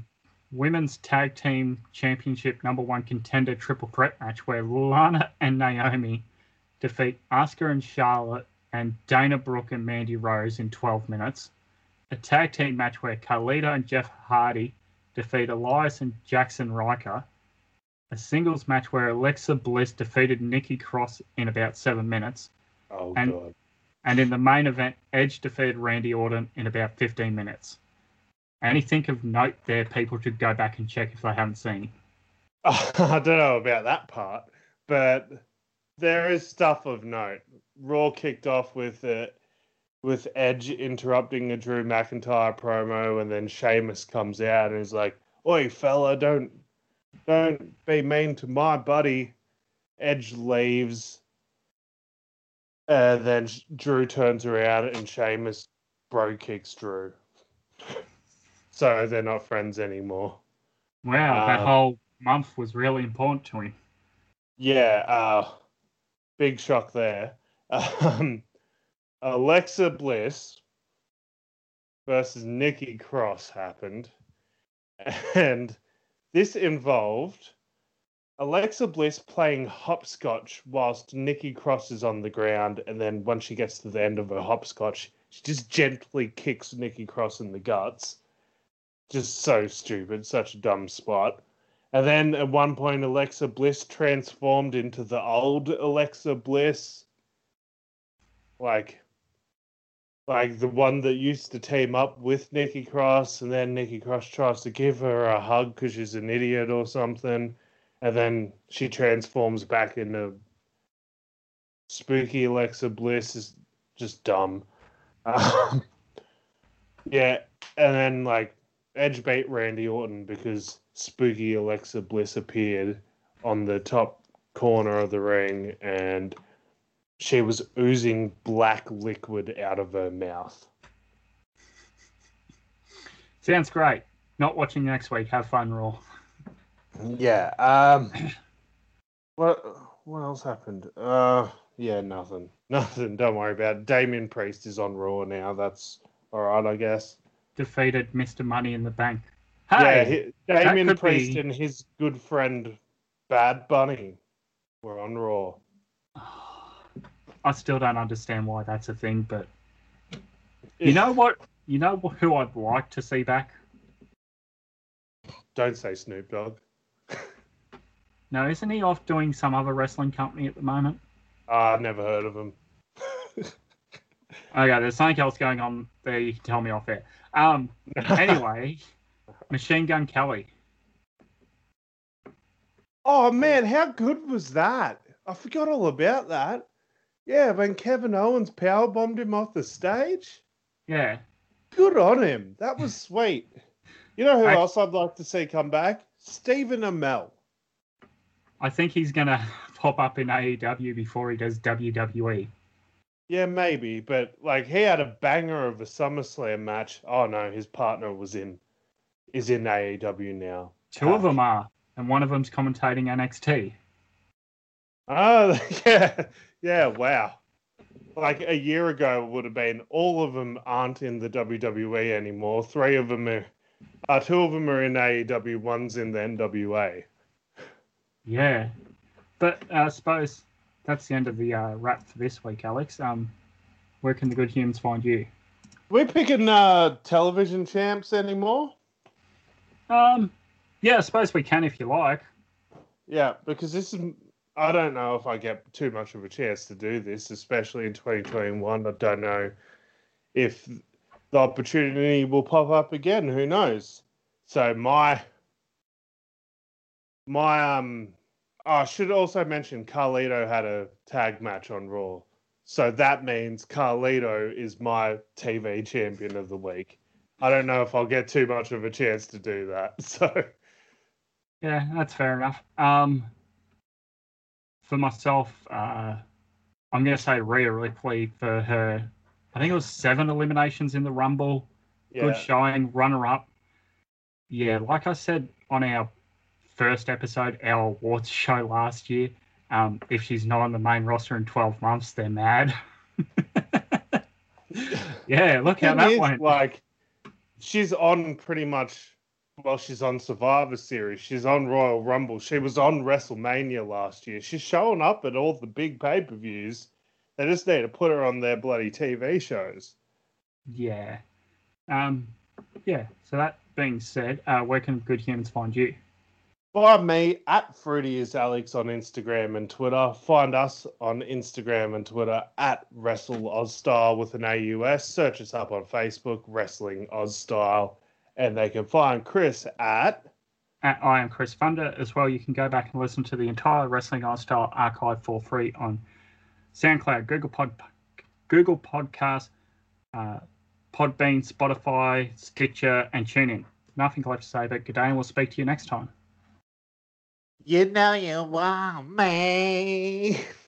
women's tag team championship number one contender triple threat match where Lana and Naomi defeat Asuka and Charlotte and Dana Brooke and Mandy Rose in 12 minutes. A tag team match where Carlito and Jeff Hardy defeat Elias and Jaxson Ryker. A singles match where Alexa Bliss defeated Nikki Cross in about seven minutes. Oh And- god. And in the main event, Edge defeated Randy Orton in about 15 minutes. Anything of note there, people should go back and check if they haven't seen. [LAUGHS] I don't know about that part, but there is stuff of note. Raw kicked off with uh, with Edge interrupting a Drew McIntyre promo, and then Sheamus comes out and is like, "Oi, fella, don't don't be mean to my buddy." Edge leaves. Uh, then Drew turns around and Sheamus bro kicks Drew. so they're not friends anymore. Wow, that Um, whole month was really important to him. Yeah, uh, big shock there. Um, Alexa Bliss versus Nikki Cross happened, [LAUGHS] and this involved Alexa Bliss playing hopscotch whilst Nikki Cross is on the ground, and then once she gets to the end of her hopscotch, she just gently kicks Nikki Cross in the guts. Just so stupid, such a dumb spot. And then at one point, Alexa Bliss transformed into the old Alexa Bliss, like, like the one that used to team up with Nikki Cross, and then Nikki Cross tries to give her a hug because she's an idiot or something, and then she transforms back into spooky Alexa Bliss. Is just dumb. Um, yeah, and then like Edge bait Randy Orton because spooky Alexa Bliss appeared on the top corner of the ring and she was oozing black liquid out of her mouth. Sounds great. Not watching next week. Have fun, Raw. Yeah. Um [COUGHS] what what else happened? Uh yeah, nothing. [LAUGHS] Nothing. Don't worry about it. Damian Priest is on Raw now. That's alright, I guess. Defeated Mr. Money in the Bank. Yeah, Hey, he, Damian Priest be- and his good friend Bad Bunny were on Raw. I still don't understand why that's a thing, but you know what? You know who I'd like to see back? Don't say Snoop Dogg. No, isn't he off doing some other wrestling company at the moment? Ah, I've never heard of him. [LAUGHS] Okay, there's something else going on there. You can tell me off air. Um, [LAUGHS] anyway, Machine Gun Kelly. oh man, how good was that? I forgot all about that. Yeah, when Kevin Owens power bombed him off the stage. Yeah, Good on him. That was sweet. You know who I- else I'd like to see come back? Stephen Amell. I think he's gonna [LAUGHS] pop up in AEW before he does. WWE. Yeah, maybe, but like he had a banger of a SummerSlam match. Oh no, his partner was in is in AEW now. Two of them are, and one of them's commentating NXT. Oh [LAUGHS] yeah, yeah, wow. Like a year ago it would have been all of them aren't in the WWE anymore. Three of them are uh, two of them are in AEW, one's in the NWA. Yeah, but uh, I suppose that's the end of the uh, wrap for this week, Alex. Um, where can the good humans find you? We picking uh television champs anymore? Um, yeah, I suppose we can if you like. Yeah, because this is I don't know if I get too much of a chance to do this, especially in 2021. I don't know if the opportunity will pop up again. Who knows? So my my um I should also mention Carlito had a tag match on Raw. So that means Carlito is my TV champion of the week. I don't know if I'll get too much of a chance to do that. [LAUGHS] So Yeah, that's fair enough. Um, for myself, uh, I'm going to say Rhea Ripley for her. I think it was seven eliminations in the Rumble. yeah. Good showing, runner up. Yeah, like I said on our first episode, our awards [LAUGHS] show last year, um, if she's not on the main roster in 12 months, they're mad. [LAUGHS] [LAUGHS] yeah, look how that is, went. Like, she's on pretty much Well, she's on Survivor Series. She's on Royal Rumble. She was on WrestleMania last year. She's showing up at all the big pay per views. They just need to put her on their bloody TV shows. Yeah. Um. Yeah. So that being said, uh, where can good humans find you? Find me at Fruity is Alex on Instagram and Twitter. Find us on Instagram and Twitter at Wrestle Aus Style with an AUS. Search us up on Facebook, Wrestling Aus Style. And they can find Chris at. At I am Chris Funder as well. You can go back and listen to the entire Wrestling Aus Style archive for free on SoundCloud, Google Pod, Google Podcast, uh, Podbean, Spotify, Stitcher, and TuneIn. Nothing left to say but good day, and we'll speak to you next time. You know you want me. [LAUGHS]